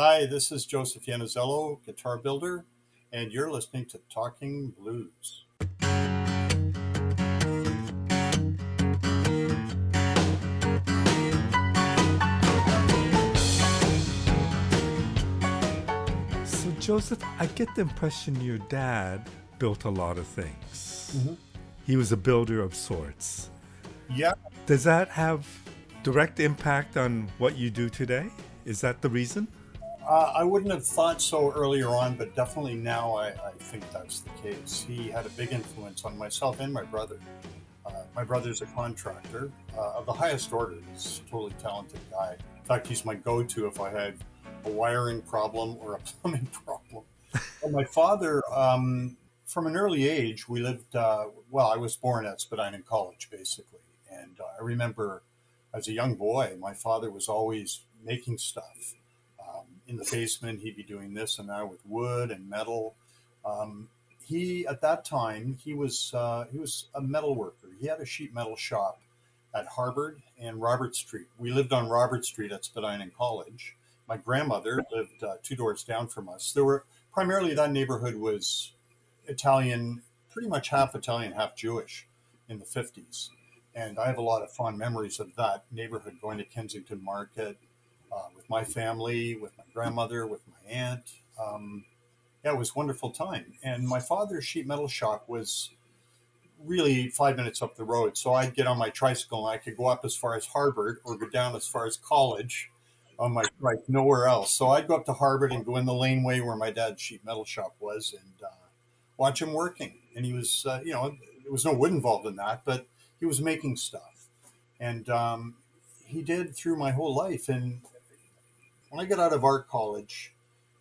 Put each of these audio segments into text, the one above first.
Hi, this is Joseph Yanuziello, guitar builder, and you're listening to Talking Blues. So, Joseph, I get the impression your dad built a lot of things. Mm-hmm. He was a builder of sorts. Yeah, Does that have direct impact on what you do today? Is that the reason? I wouldn't have thought so earlier on, but definitely now I, I think that's the case. He had a big influence on myself and my brother. Uh, my brother's a contractor uh, of the highest order. He's a totally talented guy. In fact, he's my go to if I had a wiring problem or a plumbing problem. But my father, um, from an early age, we lived, uh, well, I was born at Spadina College, basically. And uh, I remember as a young boy, my father was always making stuff. In the basement, he'd be doing this and that with wood and metal. Um, he, at that time, he was uh, he was a metal worker. He had a sheet metal shop at Harbord and Robert Street. We lived on Robert Street at Spadina College. My grandmother lived uh, two doors down from us. There were primarily that neighborhood was Italian, pretty much half Italian, half Jewish in the 50s. And I have a lot of fond memories of that neighborhood going to Kensington Market uh, with my family, with my grandmother, with my aunt. Um, yeah, it was wonderful time. And my father's sheet metal shop was really five minutes up the road. So I'd get on my tricycle and I could go up as far as Harbord or go down as far as college on my like nowhere else. So I'd go up to Harbord and go in the laneway where my dad's sheet metal shop was and uh, watch him working. And he was, uh, you know, there was no wood involved in that, but he was making stuff. And um, he did through my whole life. And when I got out of art college,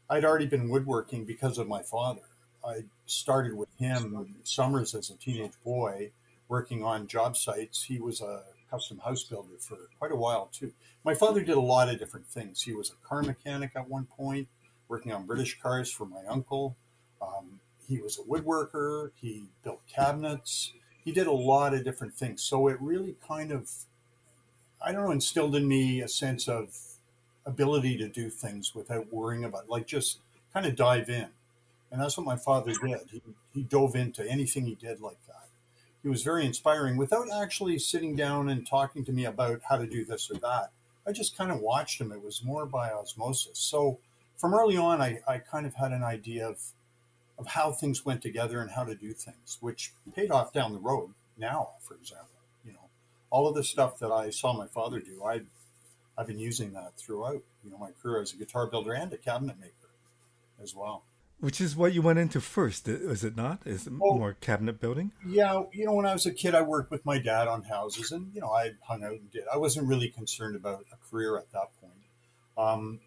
I'd already been woodworking because of my father. I started with him summers as a teenage boy, working on job sites. He was a custom house builder for quite a while too. My father did a lot of different things. He was a car mechanic at one point, working on British cars for my uncle. Um, he was a woodworker. He built cabinets. He did a lot of different things. So it really kind of, I don't know, instilled in me a sense of ability to do things without worrying about, like just kind of dive in. And that's what my father did. He, he dove into anything he did like that. He was very inspiring without actually sitting down and talking to me about how to do this or that. I just kind of watched him. It was more by osmosis. So from early on, I, I kind of had an idea of, of how things went together and how to do things, which paid off down the road now, for example. You know, all of the stuff that I saw my father do, I, I've been using that throughout, you know, my career as a guitar builder and a cabinet maker as well. Which is what you went into first, is it not? Is it Oh. more cabinet building? Yeah, you know, when I was a kid, I worked with my dad on houses, and you know, I hung out and did. I wasn't really concerned about a career at that point, um,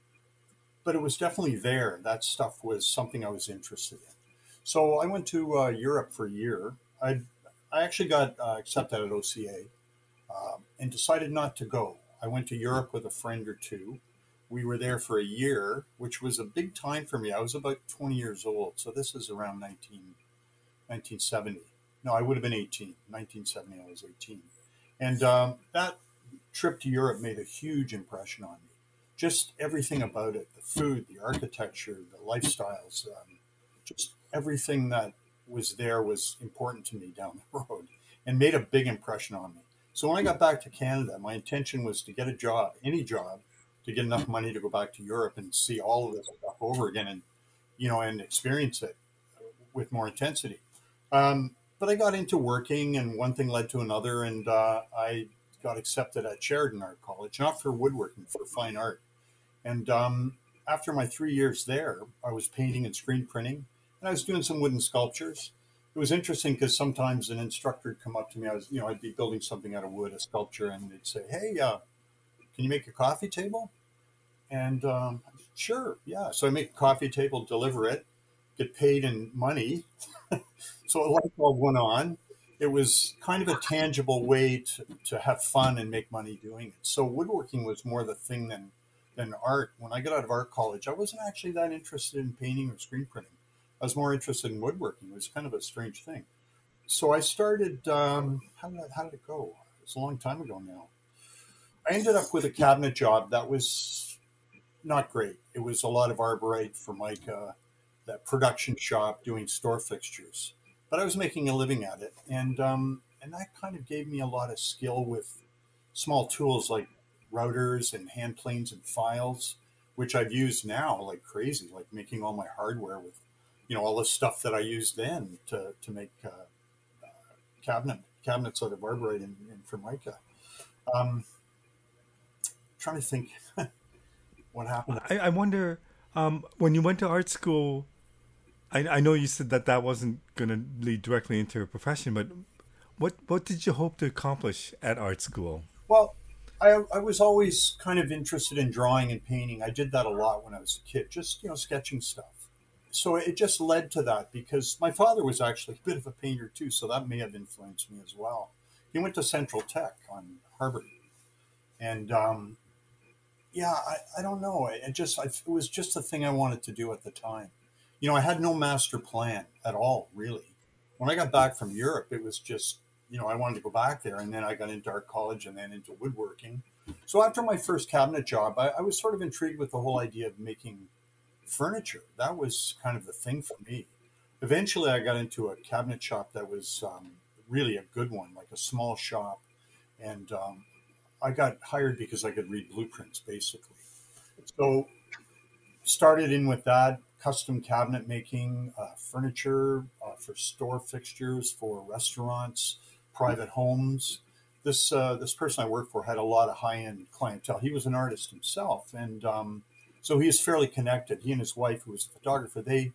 but it was definitely there. That stuff was something I was interested in. So I went to uh, Europe for a year. I I actually got uh, accepted at OCA um, and decided not to go. I went to Europe with a friend or two. We were there for a year, which was a big time for me. I was about 20 years old, so this is around 19, 1970. No, I would have been 18. 1970, I was 18. And um, that trip to Europe made a huge impression on me. Just everything about it the food, the architecture, the lifestyles, um, just everything that was there was important to me down the road and made a big impression on me. So when I got back to Canada, my intention was to get a job, any job, to get enough money to go back to Europe and see all of this stuff over again and, you know, and experience it with more intensity. Um, but I got into working, and one thing led to another, and uh, I got accepted at Sheridan Art College, not for woodworking, for fine art. And um, after my three years there, I was painting and screen printing, and I was doing some wooden sculptures. It was interesting because sometimes an instructor would come up to me. I was, you know, I'd be building something out of wood, a sculpture, and they'd say, "Hey, uh, can you make a coffee table?" And um, sure, yeah. So I make a coffee table, deliver it, get paid in money. so a light bulb went on. It was kind of a tangible way to, to have fun and make money doing it. So woodworking was more the thing than than art. When I got out of art college, I wasn't actually that interested in painting or screen printing. I was more interested in woodworking. It was kind of a strange thing. So I started. Um, how did I, how did it go? It's a long time ago now. I ended up with a cabinet job that was not great. It was a lot of arborite, formica, that production shop doing store fixtures. But I was making a living at it, and um, and that kind of gave me a lot of skill with small tools like routers and hand planes and files, which I've used now like crazy, like making all my hardware with, you know, all the stuff that I used then to to make uh, uh, cabinet cabinets out of arborite and, and formica. Um, trying to think what happened. I, I wonder um, when you went to art school. I, I know you said that that wasn't going to lead directly into a profession, but what what did you hope to accomplish at art school? Well, I, I was always kind of interested in drawing and painting. I did that a lot when I was a kid, just you know, sketching stuff. So it just led to that because my father was actually a bit of a painter too, so that may have influenced me as well. He went to Central Tech on Harbord, and um, yeah, I, I don't know. It just I, it was just the thing I wanted to do at the time. You know, I had no master plan at all, really. When I got back from Europe, it was just you know I wanted to go back there, and then I got into art college and then into woodworking. So after my first cabinet job, I, I was sort of intrigued with the whole idea of making furniture. That was kind of the thing for me. Eventually, I got into a cabinet shop that was um, really a good one, like a small shop, and um, I got hired because I could read blueprints, basically. So started in with that custom cabinet making, uh, furniture uh, for store fixtures, for restaurants, private homes. This uh, this person I worked for had a lot of high end clientele. He was an artist himself, and um, so he is fairly connected. He and his wife, who was a photographer, they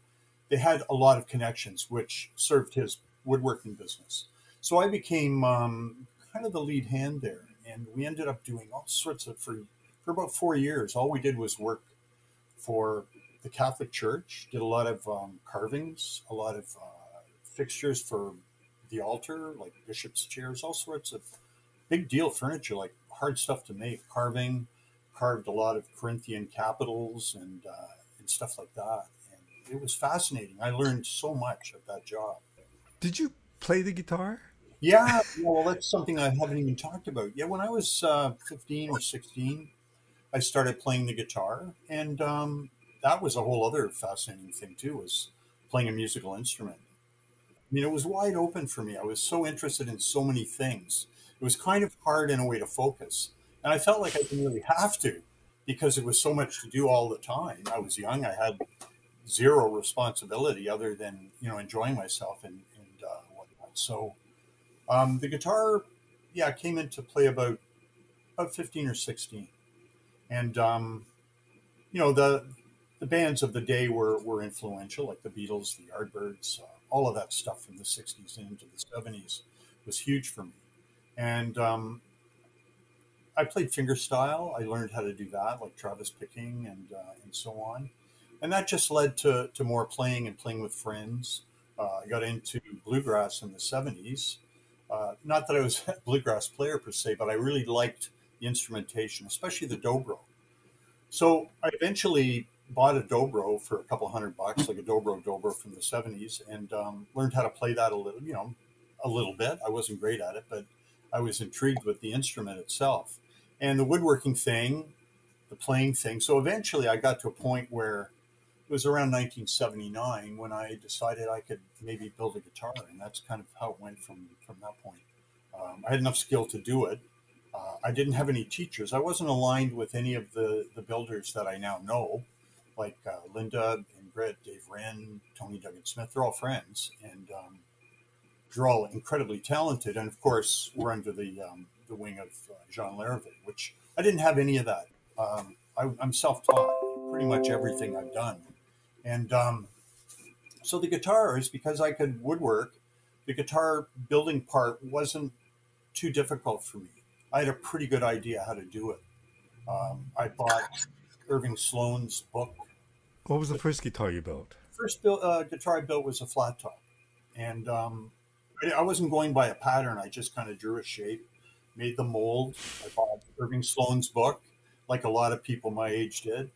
they had a lot of connections, which served his woodworking business. So I became um, kind of the lead hand there, and we ended up doing all sorts of for for about four years. All we did was work for the Catholic Church. Did a lot of um, carvings, a lot of uh, fixtures for the altar, like bishop's chairs, all sorts of big deal furniture, like hard stuff to make, carving. Carved a lot of Corinthian capitals and uh, and stuff like that. And it was fascinating. I learned so much at that job. Did you play the guitar? Yeah, well, that's something I haven't even talked about. Yeah, when I was uh, 15 or 16, I started playing the guitar, and um, that was a whole other fascinating thing too. Was playing a musical instrument. I mean, it was wide open for me. I was so interested in so many things. It was kind of hard in a way to focus, and I felt like I didn't really have to because it was so much to do all the time. I was young. I had zero responsibility other than you know enjoying myself and, and uh, whatnot. So um, the guitar, yeah, came into play about about fifteen or sixteen, and um, you know the the bands of the day were were influential, like the Beatles, the Yardbirds, uh, all of that stuff from the '60s and into the '70s was huge for me. And um, I played fingerstyle. I learned how to do that, like Travis picking and uh, and so on. And that just led to, to more playing and playing with friends. Uh, I got into bluegrass in the 70s uh, not that I was a bluegrass player per se, but I really liked the instrumentation, especially the dobro. So I eventually bought a dobro for a couple hundred bucks, like a dobro dobro from the '70s, and um, learned how to play that a little, you know, a little bit. I wasn't great at it, but I was intrigued with the instrument itself and the woodworking thing, the playing thing. So eventually, I got to a point where it was around 1979 when I decided I could maybe build a guitar, and that's kind of how it went from from that point. Um, I had enough skill to do it. Uh, I didn't have any teachers. I wasn't aligned with any of the the builders that I now know, like uh, Linda, Ingrid, Dave Wren, Tony Duggan Smith. They're all friends, and um, they're all incredibly talented. And of course, we're under the um, the wing of uh, Jean Larrivée, which I didn't have any of that. Um, I, I'm self-taught. Pretty much everything I've done and um, so the guitars, because I could woodwork, the guitar building part wasn't too difficult for me. I had a pretty good idea how to do it. Um, I bought Irving Sloane's book. What was the first guitar you built? First build, uh, guitar I built was a flat top, and um, I wasn't going by a pattern. I just kind of drew a shape, made the mold. I bought Irving Sloane's book, like a lot of people my age did,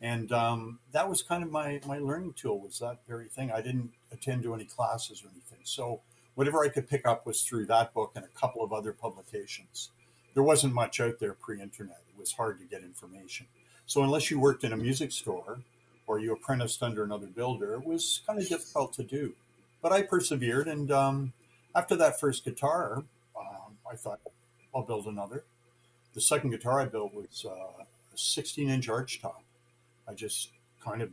and um, that was kind of my my learning tool was that very thing. I didn't attend to any classes or anything. So whatever i could pick up was through that book and a couple of other publications. There wasn't much out there pre-internet. It was hard to get information. So unless you worked in a music store or you apprenticed under another builder, it was kind of difficult to do. But I persevered, and um, after that first guitar, um, I thought I'll build another. The second guitar I built was uh, a 16 inch arch top. I just kind of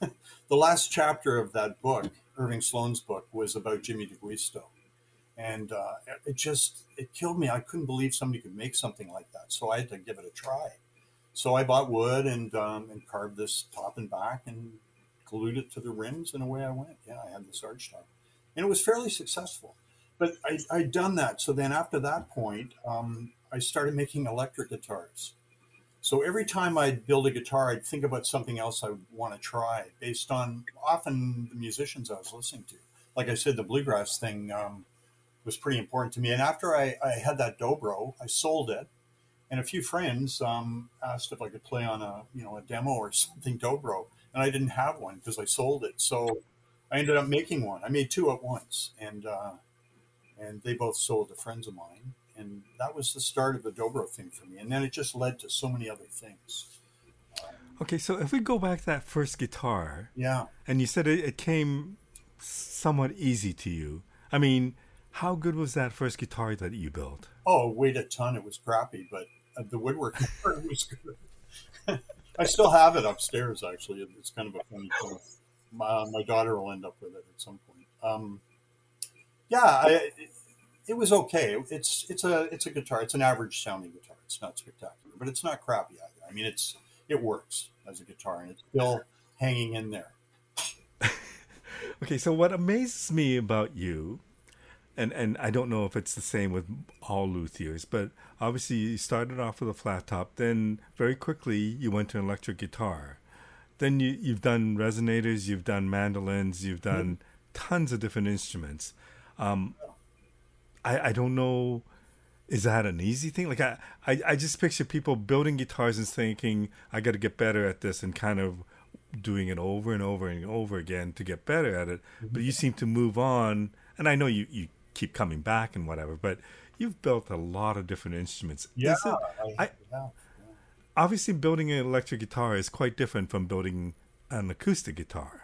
the last chapter of that book, Irving Sloane's book, was about Jimmy D'Aquisto and uh, it just it killed me. I couldn't believe somebody could make something like that, so I had to give it a try. So I bought wood and um, and carved this top and back and glued it to the rims, and away I went. Yeah, I had this arch top, and it was fairly successful. But I, I'd done that. So then after that point, um, I started making electric guitars. So every time I'd build a guitar, I'd think about something else I want to try based on often the musicians I was listening to. Like I said, the bluegrass thing. Um, was pretty important to me. And after I, I had that dobro, I sold it, and a few friends um, asked if I could play on a you know a demo or something dobro, and I didn't have one because I sold it. So I ended up making one. I made two at once, and uh, and they both sold to friends of mine, and that was the start of the dobro thing for me. And then it just led to so many other things. Okay, so if we go back to that first guitar, Yeah. and you said it, it came somewhat easy to you. I mean, how good was that first guitar that you built? Oh, it weighed a ton. It was crappy, but uh, the woodworking part was good. I still have it upstairs. Actually, it's kind of a funny thing. My, my daughter will end up with it at some point. Um, yeah, I, it, it was okay. It's it's a it's a guitar. It's an average sounding guitar. It's not spectacular, but it's not crappy either. I mean, it's it works as a guitar, and it's still hanging in there. Okay, so what amazes me about you, and and I don't know if it's the same with all luthiers, but obviously you started off with a flat top, then very quickly you went to an electric guitar, then you you've done resonators, you've done mandolins, you've mm-hmm. done tons of different instruments. Um, I I don't know. Is that an easy thing? Like I, I, I just picture people building guitars and thinking I got to get better at this and kind of doing it over and over and over again to get better at it. But you seem to move on, and I know you you keep coming back and whatever. But you've built a lot of different instruments. Yeah, Is it- I, I- yeah. obviously, building an electric guitar is quite different from building an acoustic guitar,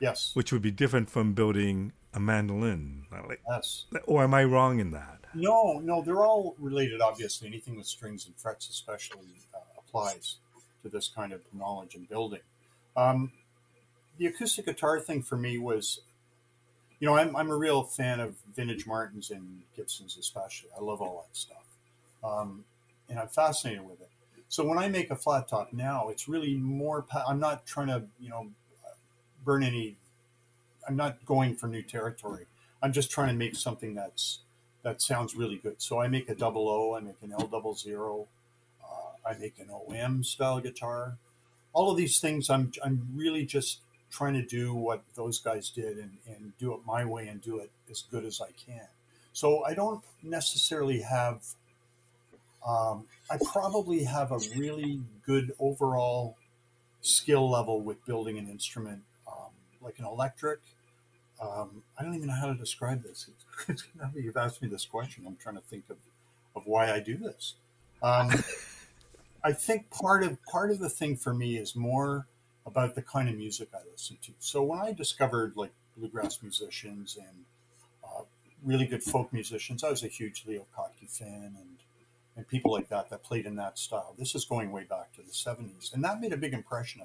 Yes. which would be different from building a mandolin. Like, Yes. or am I wrong in that? No, no, they're all related. Obviously, anything with strings and frets, especially, uh, applies to this kind of knowledge and building. Um, the acoustic guitar thing for me was, you know, I'm, I'm a real fan of vintage Martins and Gibsons, especially. I love all that stuff, um, and I'm fascinated with it. So when I make a flat top now, it's really more. Pa- I'm not trying to, you know, burn any. I'm not going for new territory. I'm just trying to make something that's that sounds really good. So I make a double O, I make an L double zero, uh, I make an OM style guitar. All of these things, I'm I'm really just trying to do what those guys did and, and do it my way and do it as good as I can. So I don't necessarily have. Um, I probably have a really good overall skill level with building an instrument, um, like an electric. Um, I don't even know how to describe this. It's, now that you've asked me this question, I'm trying to think of, of why I do this. Um, I think part of part of the thing for me is more about the kind of music I listen to. So when I discovered like bluegrass musicians and uh, really good folk musicians, I was a huge Leo Kottke fan and and people like that that played in that style. This is going way back to the 70s, and that made a big impression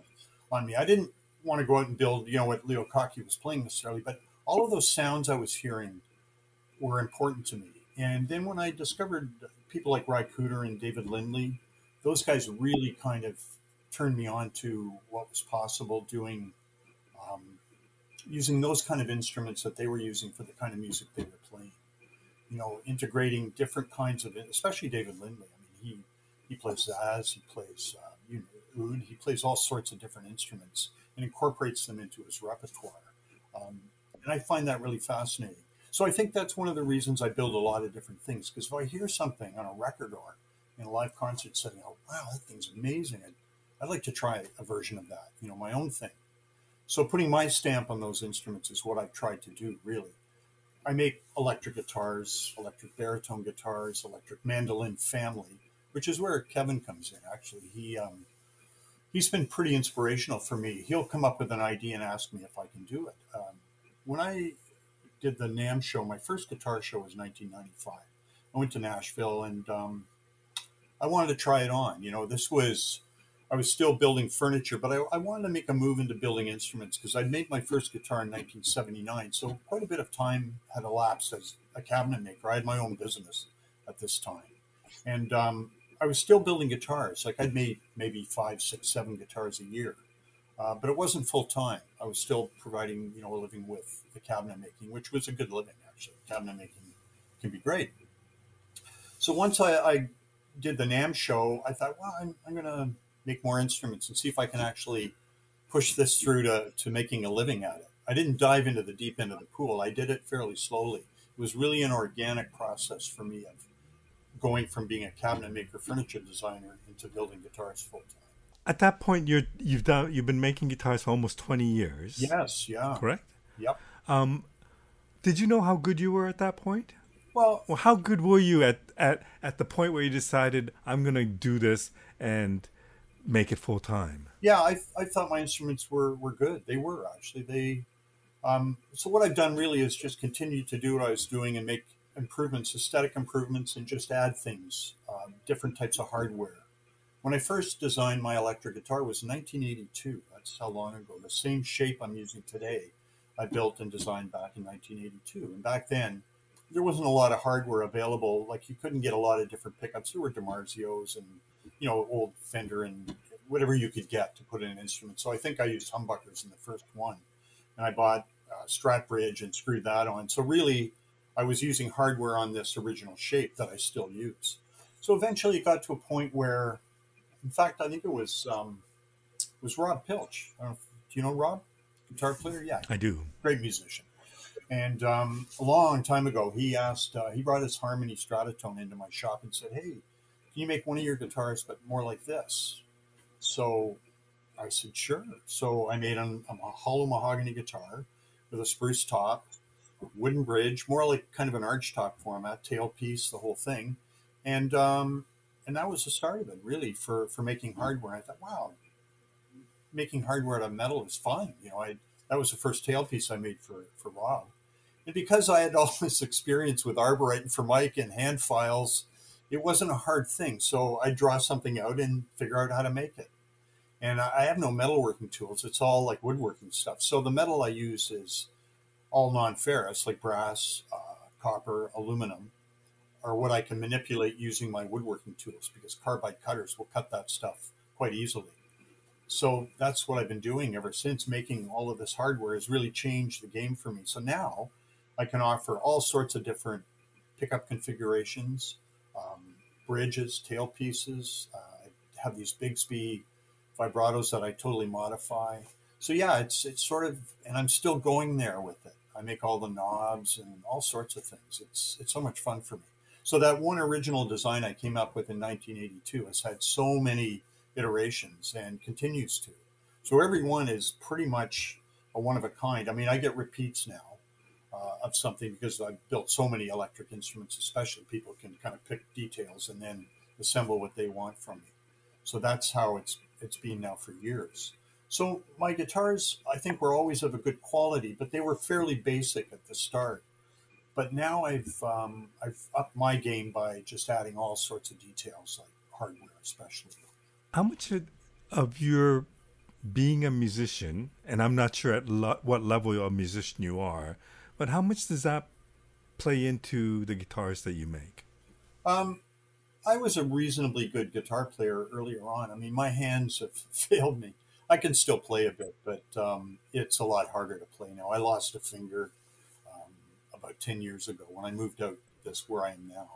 on me. I didn't want to go out and build, you know, what Leo Kottke was playing necessarily, but all of those sounds I was hearing were important to me. And then when I discovered people like Ry Cooder and David Lindley, those guys really kind of turned me on to what was possible doing, um, using those kind of instruments that they were using for the kind of music they were playing. You know, integrating different kinds of, especially David Lindley. I mean, he he plays saz, he plays uh, you know, oud, he plays all sorts of different instruments and incorporates them into his repertoire. Um, and I find that really fascinating. So I think that's one of the reasons I build a lot of different things because if I hear something on a record or in a live concert setting, oh wow, that thing's amazing. I'd, I'd like to try a version of that, you know, my own thing. So putting my stamp on those instruments is what I've tried to do, really. I make electric guitars, electric baritone guitars, electric mandolin family, which is where Kevin comes in. Actually, he um, he's been pretty inspirational for me. He'll come up with an idea and ask me if I can do it. Um, when I did the NAMM show, my first guitar show was 1995. I went to Nashville and um, I wanted to try it on. You know, this was, I was still building furniture, but I, I wanted to make a move into building instruments because I'd made my first guitar in 1979. So quite a bit of time had elapsed as a cabinet maker. I had my own business at this time. And um, I was still building guitars. Like I'd made maybe five, six, seven guitars a year, uh, but it wasn't full time. I was still providing, you know, a living with the cabinet making, which was a good living actually. Cabinet making can be great. So once I, I did the NAMM show, I thought, well, I'm, I'm going to make more instruments and see if I can actually push this through to, to making a living at it. I didn't dive into the deep end of the pool. I did it fairly slowly. It was really an organic process for me going from being a cabinet maker, furniture designer, into building guitars full time. At that point, you're you've done you've been making guitars for almost twenty years. Yes, yeah, correct. Yep. Um, did you know how good you were at that point? Well, well, how good were you at at at the point where you decided I'm going to do this and make it full time? Yeah, I I thought my instruments were were good. They were actually they. Um, so what I've done really is just continue to do what I was doing and make improvements, aesthetic improvements, and just add things, um, different types of hardware. When I first designed my electric guitar was 1982. That's how long ago. The same shape I'm using today, I built and designed back in 1982. And back then, there wasn't a lot of hardware available. Like you couldn't get a lot of different pickups. There were DiMarzios and you know old Fender and whatever you could get to put in an instrument. So I think I used humbuckers in the first one, and I bought a Strat Bridge and screwed that on. So really, I was using hardware on this original shape that I still use. So eventually, it got to a point where, in fact, I think it was um, it was Rob Piltch. do you know Rob, guitar player? Yeah, I do. Great musician. And um, a long time ago, he asked, uh, he brought his Harmony Stratotone into my shop and said, "Hey, can you make one of your guitars, but more like this?" So I said, "Sure." So I made a, a hollow mahogany guitar with a spruce top wooden bridge, more like kind of an archtop format, tailpiece, the whole thing, and um, and that was the start of it, really, for for making hardware. I thought, wow, making hardware out of metal is fun. You know, I that was the first tailpiece I made for for Rob, and because I had all this experience with Arborite and Formica and hand files, it wasn't a hard thing. So I draw something out and figure out how to make it. And I have no metalworking tools; it's all like woodworking stuff. So the metal I use is all non-ferrous like brass, uh, copper, aluminum, are what I can manipulate using my woodworking tools because carbide cutters will cut that stuff quite easily. So that's what I've been doing ever since. Making all of this hardware has really changed the game for me. So now I can offer all sorts of different pickup configurations, um, bridges, tailpieces. Uh, I have these Bigsby vibratos that I totally modify. So yeah, it's it's sort of, and I'm still going there with it. I make all the knobs and all sorts of things. It's it's so much fun for me. So that one original design I came up with in 1982 has had so many iterations and continues to. So every one is pretty much a one of a kind. I mean, I get repeats now uh, of something because I've built so many electric instruments, especially people can kind of pick details and then assemble what they want from me. So that's how it's it's been now for years. So my guitars, I think, were always of a good quality, but they were fairly basic at the start. But now I've um, I've upped my game by just adding all sorts of details, like hardware, especially. How much of your being a musician, and I'm not sure at lo- what level of musician you are, but how much does that play into the guitars that you make? Um, I was a reasonably good guitar player earlier on. I mean, my hands have failed me I can still play a bit, but um, it's a lot harder to play now. I lost a finger um, about 10 years ago when I moved out this where I am now.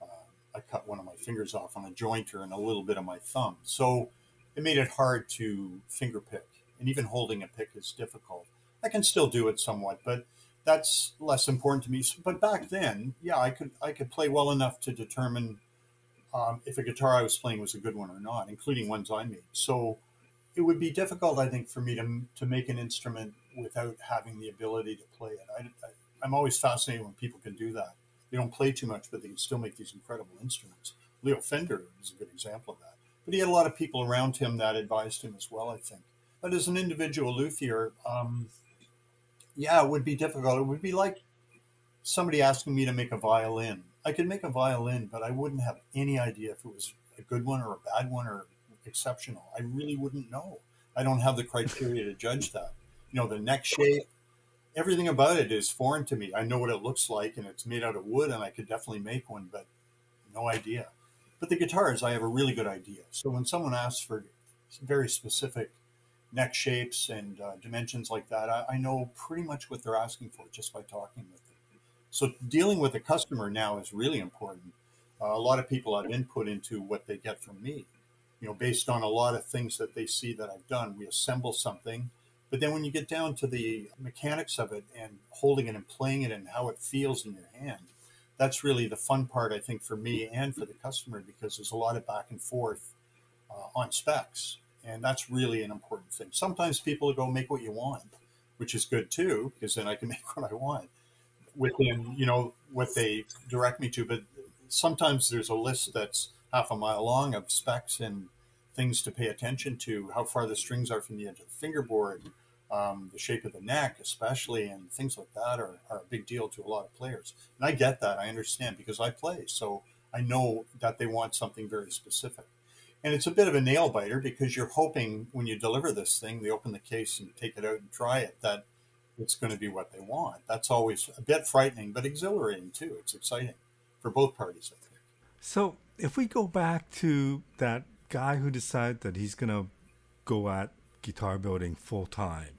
Uh, I cut one of my fingers off on a jointer and a little bit of my thumb. So it made it hard to finger pick, and even holding a pick is difficult. I can still do it somewhat, but that's less important to me. But back then, yeah, I could I could play well enough to determine um, if a guitar I was playing was a good one or not, including ones I made. So it would be difficult, I think, for me to to make an instrument without having the ability to play it. I, am always fascinated when people can do that. They don't play too much, but they can still make these incredible instruments. Leo Fender is a good example of that. but he had a lot of people around him that advised him as well, I think. But as an individual luthier, um, yeah, it would be difficult. It would be like somebody asking me to make a violin. I could make a violin, but I wouldn't have any idea if it was a good one or a bad one or exceptional. I really wouldn't know. I don't have the criteria to judge that. You know, the neck shape, everything about it is foreign to me. I know what it looks like and it's made out of wood and I could definitely make one, but no idea. But the guitars, I have a really good idea. So when someone asks for very specific neck shapes and uh, dimensions like that, I, I, know pretty much what they're asking for just by talking with them. So dealing with the customer now is really important. Uh, a lot of people have input into what they get from me. You know, based on a lot of things that they see that I've done, we assemble something. But then when you get down to the mechanics of it and holding it and playing it and how it feels in your hand, that's really the fun part, I think, for me and for the customer because there's a lot of back and forth uh, on specs. And that's really an important thing. Sometimes people go make what you want, which is good too, because then I can make what I want within, you know, what they direct me to. But sometimes there's a list that's half a mile long of specs and things to pay attention to, how far the strings are from the edge of the fingerboard, um, the shape of the neck, especially, and things like that are, are a big deal to a lot of players. And I get that. I understand because I play. So I know that they want something very specific. And it's a bit of a nail biter because you're hoping when you deliver this thing, they open the case and take it out and try it, that it's going to be what they want. That's always a bit frightening, but exhilarating too. It's exciting for both parties, I think. So if we go back to that guy who decided that he's going to go at guitar building full time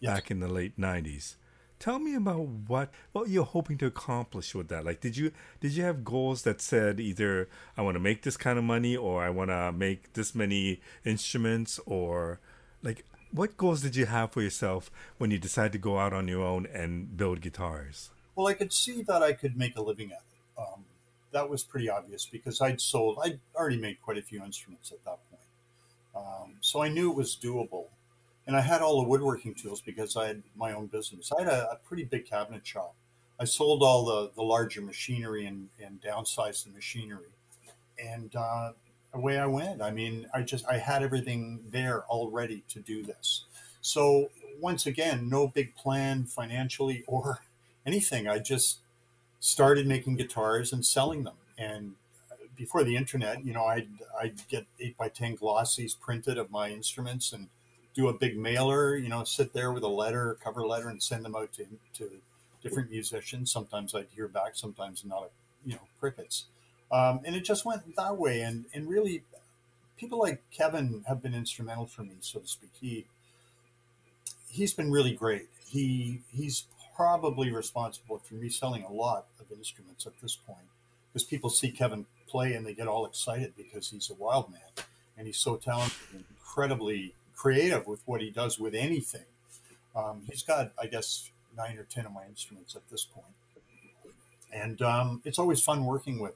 yes. back in the late 90s. Tell me about what what you're hoping to accomplish with that. Like did you did you have goals that said either I want to make this kind of money or I want to make this many instruments or like what goals did you have for yourself when you decided to go out on your own and build guitars? Well, I could see that I could make a living at it. Um, that was pretty obvious because I'd sold, I'd already made quite a few instruments at that point. Um, so I knew it was doable. And I had all the woodworking tools because I had my own business. I had a, a pretty big cabinet shop. I sold all the, the larger machinery and, and downsized the machinery. And uh, away I went. I mean, I just, I had everything there already to do this. So once again, no big plan financially or anything. I just started making guitars and selling them. And before the internet, you know, I'd, I'd get eight by 10 glossies printed of my instruments and do a big mailer, you know, sit there with a letter, cover letter and send them out to, to different musicians. Sometimes I'd hear back, sometimes not, you know, crickets. Um, and it just went that way. And, and really people like Kevin have been instrumental for me, so to speak. He, he's been really great. He, he's probably responsible for me selling a lot of instruments at this point because people see Kevin play and they get all excited because he's a wild man and he's so talented and incredibly creative with what he does with anything. Um, he's got, I guess, nine or ten of my instruments at this point. And um, it's always fun working with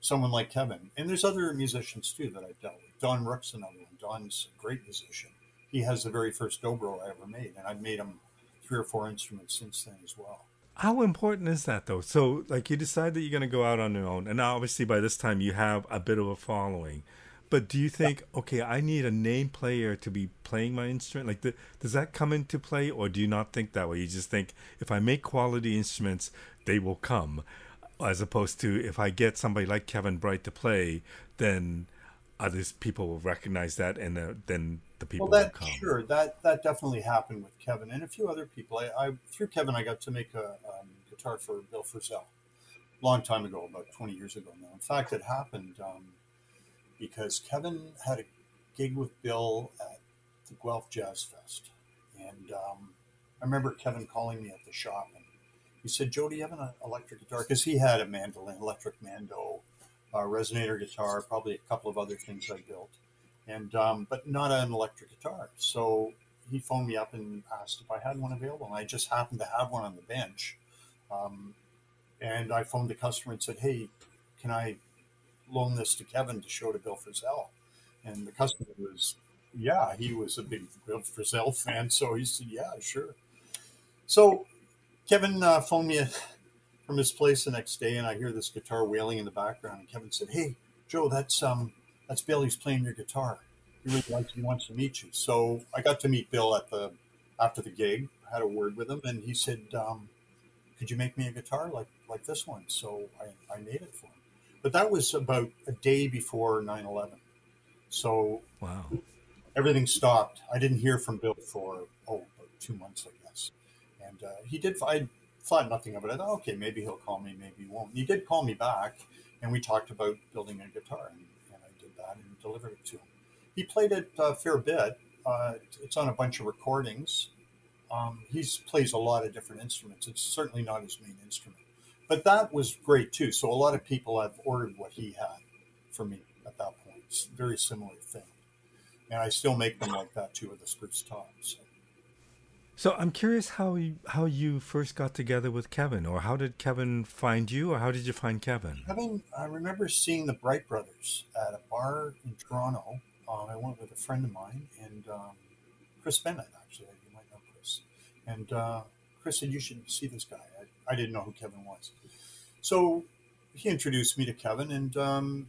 someone like Kevin. And there's other musicians too that I've dealt with. Don Rooke's another one. Don's a great musician. He has the very first dobro I ever made, and I've made him three or four instruments since then as well. How important is that though? So, like, you decide that you're going to go out on your own, and obviously by this time you have a bit of a following. But do you think, okay, I need a name player to be playing my instrument? Like, does that come into play, or do you not think that way? You just think if I make quality instruments, they will come, as opposed to if I get somebody like Kevin Breit to play, then others people will recognize that, and uh, then the people well, that, come. Sure, that that definitely happened with Kevin and a few other people. I, I through Kevin, I got to make a um, guitar for Bill Frisell, long time ago, about twenty years ago now. In fact, it happened um, because Kevin had a gig with Bill at the Guelph Jazz Fest, and um, I remember Kevin calling me at the shop and he said, "Joe, do you have an electric guitar?" Because he had a mandolin, electric mando, a resonator guitar, probably a couple of other things I built and um, but not an electric guitar. So he phoned me up and asked if I had one available, and I just happened to have one on the bench. Um, and I phoned the customer and said, "Hey, can I loan this to Kevin to show to Bill Frisell?" And the customer was, "Yeah, he was a big Bill Frisell fan, so he said, "Yeah, sure." So Kevin uh, phoned me from his place the next day, and I hear this guitar wailing in the background. And Kevin said, "Hey, Joe, that's um, that's Bill. He's playing your guitar. He really likes. He wants to meet you. So I got to meet Bill at the after the gig. Had a word with him, and he said, um, "Could you make me a guitar like like this one?" So I, I made it for him. But that was about a day before 9-11. So wow, everything stopped. I didn't hear from Bill for oh about two months, I guess. And uh, he did. I thought nothing of it. I thought, okay, maybe he'll call me, maybe he won't. He did call me back, and we talked about building a guitar, and, and I did that and delivered it to him. He played it a fair bit. Uh, it's on a bunch of recordings. Um, he plays a lot of different instruments. It's certainly not his main instrument, but that was great too. So a lot of people have ordered what he had for me at that point. It's a very similar thing, and I still make them like that too with the spruce top. So. So I'm curious how you, how you first got together with Kevin, or how did Kevin find you, or how did you find Kevin? Kevin, I remember seeing the Breit Brothers at a bar in Toronto. Um, I went with a friend of mine and um, Chris Bennett, actually. You might know Chris. And uh, Chris said, You should see this guy. I, I, didn't know who Kevin was. So he introduced me to Kevin, and um,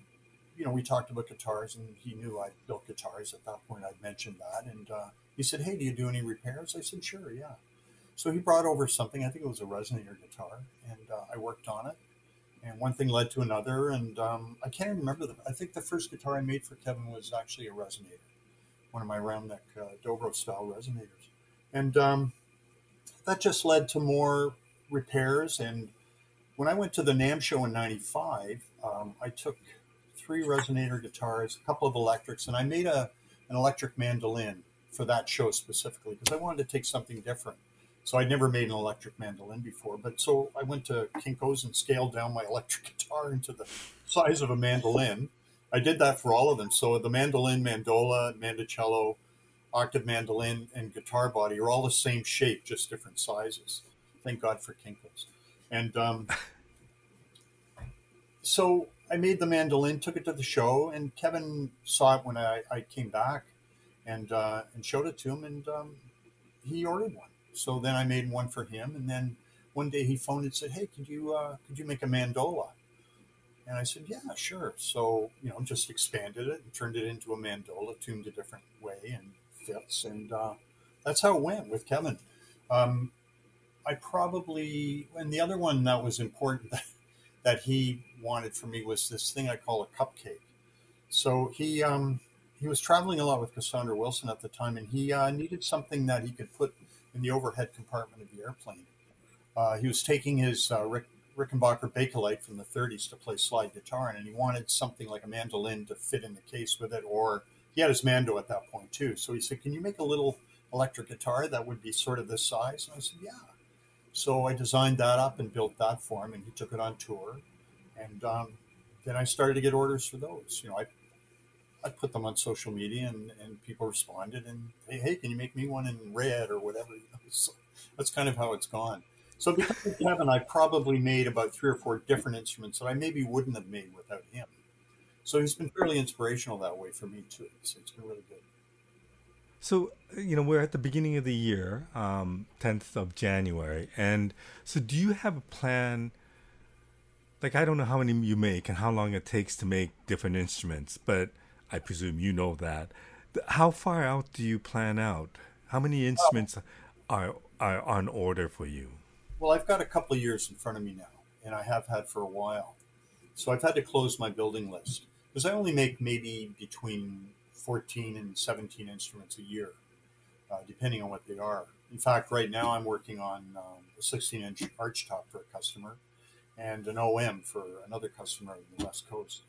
you know, we talked about guitars, and he knew I built guitars at that point. I'd mentioned that, and uh, he said, Hey, do you do any repairs? I said, Sure, yeah. So he brought over something, I think it was a resonator guitar, and uh, I worked on it. And one thing led to another, and um, I can't even remember the. I think the first guitar I made for Kevin was actually a resonator, one of my round neck uh, dobro style resonators, and um, that just led to more repairs. And when I went to the NAMM show in '95, um, I took three resonator guitars, a couple of electrics, and I made a an electric mandolin for that show specifically because I wanted to take something different. So I'd never made an electric mandolin before, but so I went to Kinko's and scaled down my electric guitar into the size of a mandolin. I did that for all of them. So the mandolin, mandola, mandocello, octave mandolin, and guitar body are all the same shape, just different sizes. Thank God for Kinko's. And um, so I made the mandolin, took it to the show, and Kevin saw it when I, I came back and uh, and showed it to him, and um, he ordered one. So then I made one for him, and then one day he phoned and said, "Hey, could you uh, could you make a mandola?" And I said, "Yeah, sure." So you know, just expanded it and turned it into a mandola, tuned a different way and fits, and uh, that's how it went with Kevin. Um, I probably and the other one that was important that, that he wanted for me was this thing I call a cupcake. So he um, he was traveling a lot with Cassandra Wilson at the time, and he uh, needed something that he could put in the overhead compartment of the airplane. Uh, he was taking his uh, Rick, Rickenbacker Bakelite from the 30s to play slide guitar, and he wanted something like a mandolin to fit in the case with it, or he had his mando at that point too. So he said, "Can you make a little electric guitar that would be sort of this size?" And I said, "Yeah." So I designed that up and built that for him, and he took it on tour. And um, then I started to get orders for those. You know, I I put them on social media and, and people responded and hey, hey, can you make me one in red or whatever? So that's kind of how it's gone. So because of Kevin, I probably made about three or four different instruments that I maybe wouldn't have made without him. So he's been fairly inspirational that way for me too. So it's been really good. So you know we're at the beginning of the year, um, tenth of January, and so do you have a plan? Like I don't know how many you make and how long it takes to make different instruments, but I presume you know that. How far out do you plan out? How many instruments are are on order for you? Well, I've got a couple of years in front of me now, and I have had for a while. So I've had to close my building list because I only make maybe between 14 and 17 instruments a year, uh, depending on what they are. In fact, right now I'm working on um, a 16 inch arch top for a customer and an OM for another customer on the West Coast.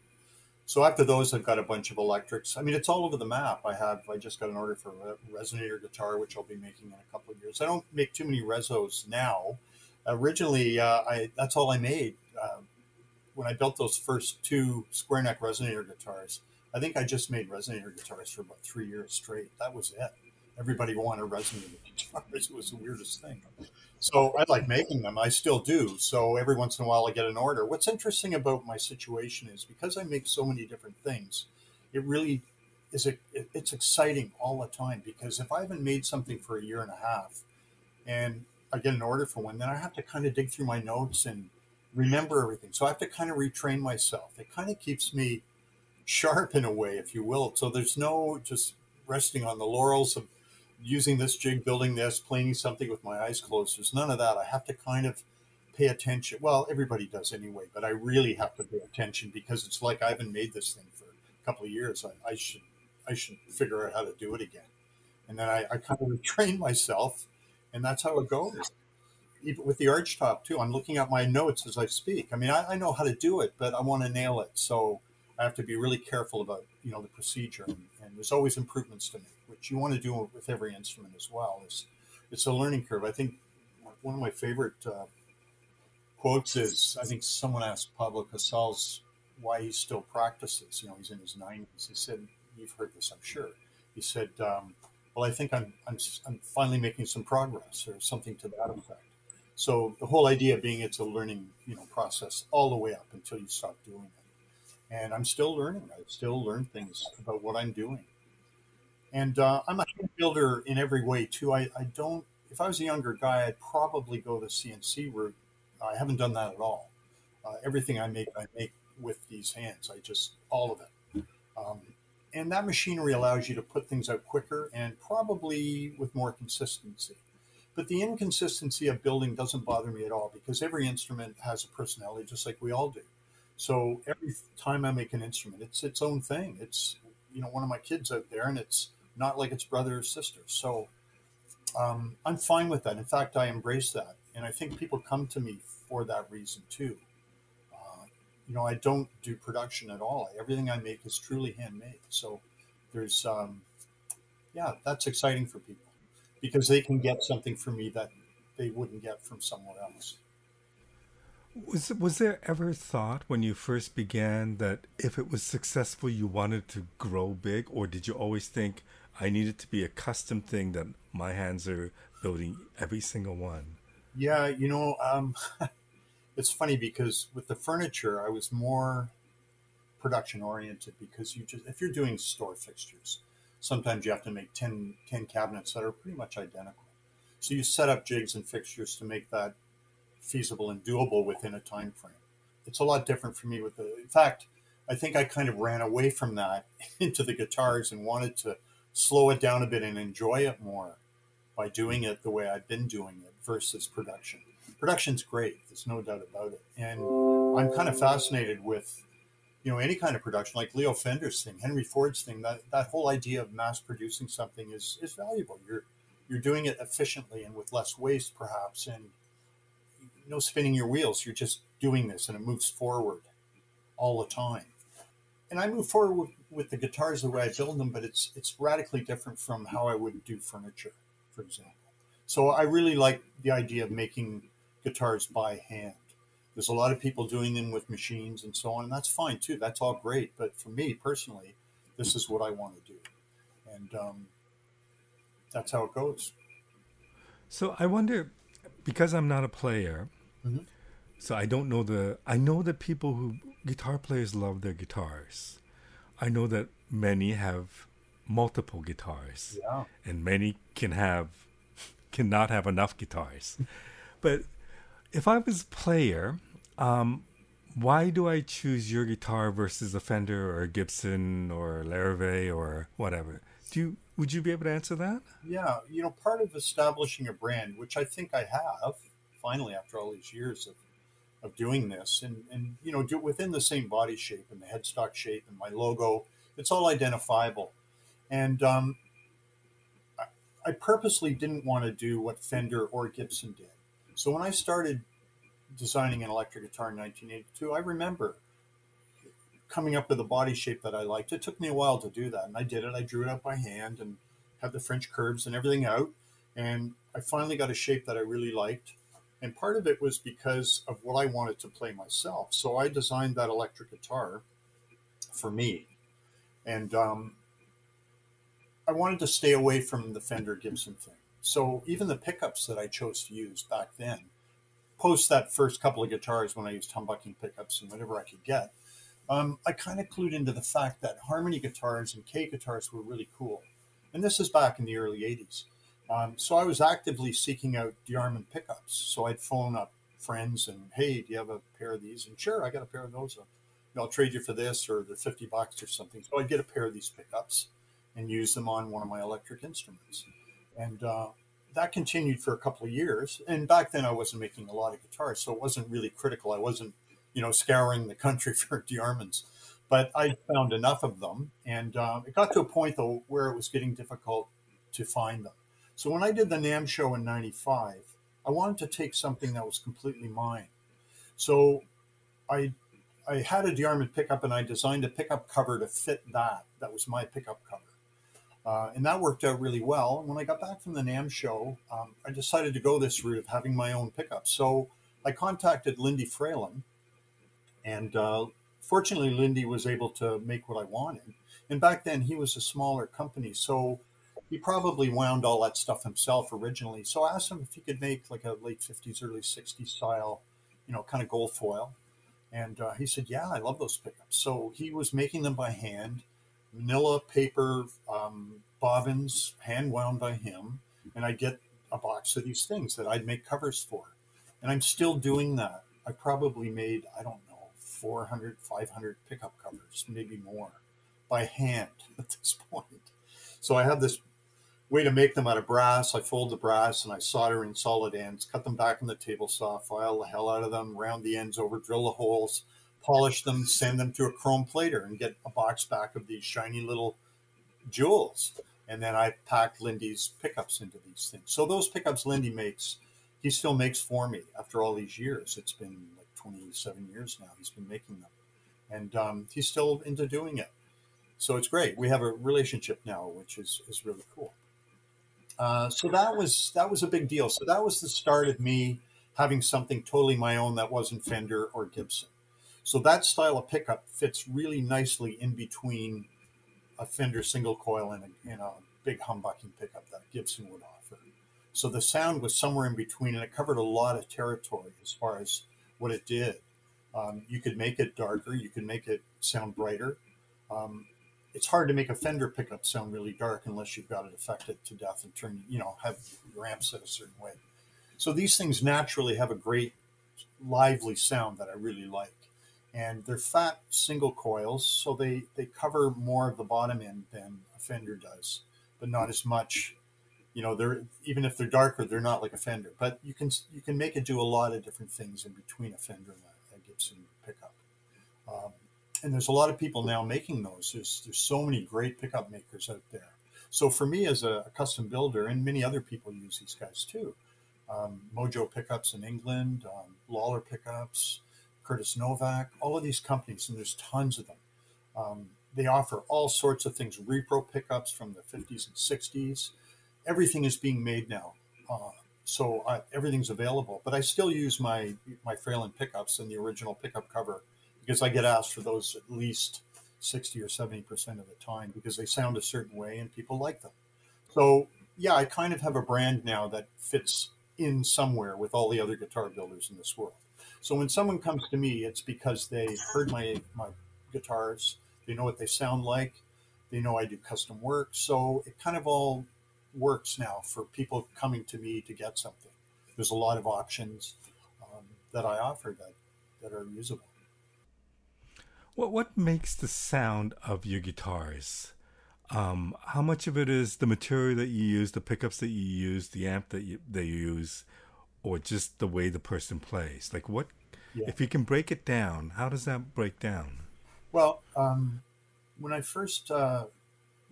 So after those, I've got a bunch of electrics. I mean, it's all over the map. I have. I just got an order for a resonator guitar, which I'll be making in a couple of years. I don't make too many resos now. Originally, uh, I that's all I made uh, when I built those first two square neck resonator guitars. I think I just made resonator guitars for about three years straight. That was it. Everybody wanted resonator guitars. It was the weirdest thing. So I like making them. I still do. So every once in a while I get an order. What's interesting about my situation is because I make so many different things, it really is a, it's exciting all the time because if I haven't made something for a year and a half and I get an order for one, then I have to kind of dig through my notes and remember everything. So I have to kind of retrain myself. It kind of keeps me sharp in a way, if you will. So there's no just resting on the laurels of using this jig, building this, playing something with my eyes closed. There's none of that. I have to kind of pay attention. Well, everybody does anyway, but I really have to pay attention because it's like I haven't made this thing for a couple of years. I, I should I should figure out how to do it again. And then I, I kind of retrain myself, and that's how it goes. Even with the arch top too, I'm looking at my notes as I speak. I mean, I, I know how to do it, but I want to nail it. So I have to be really careful about you know the procedure, and, and there's always improvements to make, which you want to do with every instrument as well. It's it's a learning curve. I think one of my favorite uh, quotes is I think someone asked Pablo Casals why he still practices. You know, he's in his 90s. He said, "You've heard this, I'm sure." He said, um, "Well, I think I'm, I'm I'm finally making some progress, or something to that effect." So the whole idea being it's a learning you know process all the way up until you stop doing it and I'm still learning. I still learn things about what I'm doing. And uh, I'm a hand builder in every way too. I, I don't. If I was a younger guy, I'd probably go the CNC route. I haven't done that at all. Uh, everything I make, I make with these hands. I just all of it. Um, and that machinery allows you to put things out quicker and probably with more consistency. But the inconsistency of building doesn't bother me at all because every instrument has a personality, just like we all do. So every time I make an instrument, it's its own thing. It's you know one of my kids out there, and it's not like its brother or sister. So um, I'm fine with that. In fact, I embrace that, and I think people come to me for that reason too. Uh, you know, I don't do production at all. Everything I make is truly handmade. So there's, um, yeah, that's exciting for people because they can get something from me that they wouldn't get from someone else. Was was there ever thought when you first began that if it was successful, you wanted to grow big, or did you always think I needed to be a custom thing that my hands are building every single one? Yeah, you know, um, it's funny because with the furniture, I was more production oriented because you just if you're doing store fixtures, sometimes you have to make 10, 10 cabinets that are pretty much identical. So you set up jigs and fixtures to make that feasible and doable within a time frame. It's a lot different for me with the. In fact, I think I kind of ran away from that into the guitars and wanted to slow it down a bit and enjoy it more by doing it the way I've been doing it versus production. Production's great, there's no doubt about it. And I'm kind of fascinated with, you know, any kind of production, like Leo Fender's thing, Henry Ford's thing, that, that whole idea of mass producing something is, is valuable. You're you're doing it efficiently and with less waste perhaps and no spinning your wheels. You're just doing this and it moves forward all the time. And I move forward with, the guitars the way I build them, but it's it's radically different from how I would do furniture, for example. So I really like the idea of making guitars by hand. There's a lot of people doing them with machines and so on, and that's fine too. That's all great. But for me personally, this is what I want to do, and um, that's how it goes. So I wonder, because I'm not a player, Mm-hmm. So I don't know the. I know that people who guitar players love their guitars. I know that many have multiple guitars, yeah. and many can have cannot have enough guitars. but if I was a player, um, why do I choose your guitar versus a Fender or a Gibson or Larrivee or whatever? Do you would you be able to answer that? Yeah, you know, part of establishing a brand, which I think I have, finally after all these years of of doing this and and you know do within the same body shape and the headstock shape and my logo it's all identifiable. And um, I, I purposely didn't want to do what fender or gibson did. So when i started designing an electric guitar in 1982 i remember coming up with a body shape that i liked. It took me a while to do that and i did it. I drew it out by hand and had the french curves and everything out and i finally got a shape that i really liked and part of it was because of what I wanted to play myself. So I designed that electric guitar for me. And um, I wanted to stay away from the Fender Gibson thing. So even the pickups that I chose to use back then, post that first couple of guitars when I used humbucking pickups and whatever I could get, um, I kind of clued into the fact that harmony guitars and Kay guitars were really cool. And this is back in the early 80s. Um, so I was actively seeking out DeArmond pickups. So I'd phone up friends and, hey, do you have a pair of these? And sure, I got a pair of those. I'll trade you for this, or they're 50 bucks or something. So I'd get a pair of these pickups and use them on one of my electric instruments. And uh, that continued for a couple of years. And back then I wasn't making a lot of guitars, so it wasn't really critical. I wasn't, you know, scouring the country for DeArmonds. But I found enough of them. And uh, it got to a point, though, where it was getting difficult to find them. So when I did the NAMM show in 95, I wanted to take something that was completely mine. So I I had a DeArmond pickup and I designed a pickup cover to fit that. That was my pickup cover. Uh, and that worked out really well. And when I got back from the NAMM show, um, I decided to go this route of having my own pickup. So I contacted Lindy Fralin, and uh, fortunately, Lindy was able to make what I wanted. And back then, he was a smaller company, so he probably wound all that stuff himself originally. So I asked him if he could make like a late 50s, early 60s style, you know, kind of gold foil. And uh, he said, Yeah, I love those pickups. So he was making them by hand, manila paper um, bobbins, hand wound by him. And I'd get a box of these things that I'd make covers for. And I'm still doing that. I probably made, I don't know, 400, 500 pickup covers, maybe more, by hand at this point. So I have this way to make them out of brass. I fold the brass and I solder in solid ends, cut them back in the table saw, file the hell out of them, round the ends over, drill the holes, polish them, send them to a chrome plater, and get a box back of these shiny little jewels. And then I packed Lindy's pickups into these things. So those pickups Lindy makes, he still makes for me after all these years. It's been like 27 years now. He's been making them, and um, he's still into doing it. So it's great. We have a relationship now, which is is really cool. Uh, so that was that was a big deal. So that was the start of me having something totally my own that wasn't Fender or Gibson. So that style of pickup fits really nicely in between a Fender single coil and a, and a big humbucking pickup that Gibson would offer. So the sound was somewhere in between, and it covered a lot of territory as far as what it did. Um, you could make it darker, you could make it sound brighter. Um, it's hard to make a Fender pickup sound really dark unless you've got it affected to death and turn, you know, have your amp set a certain way. So these things naturally have a great lively sound that I really like. And they're fat single coils, so they, they cover more of the bottom end than a Fender does, but not as much. You know, they're even if they're darker, they're not like a Fender. But you can you can make it do a lot of different things in between a Fender and a, a Gibson pickup. Um, and there's a lot of people now making those. There's there's so many great pickup makers out there. So for me as a, a custom builder, and many other people use these guys too. Um, Mojo pickups in England, um, Lollar pickups, Curtis Novak, all of these companies, and there's tons of them. Um, they offer all sorts of things, repro pickups from the 50s and 60s. Everything is being made now. Uh, so I, everything's available, but I still use my my Fralin pickups and the original pickup cover because I get asked for those at least 60 or 70% of the time because they sound a certain way and people like them. So, yeah, I kind of have a brand now that fits in somewhere with all the other guitar builders in this world. So when someone comes to me, it's because they heard my, my guitars, they know what they sound like, they know I do custom work. So it kind of all works now for people coming to me to get something. There's a lot of options um, that I offer that, that are usable. What what makes the sound of your guitars? Um, how much of it is the material that you use, the pickups that you use, the amp that you that you use, or just the way the person plays? Like what? Yeah. If you can break it down, how does that break down? Well, um, when I first uh,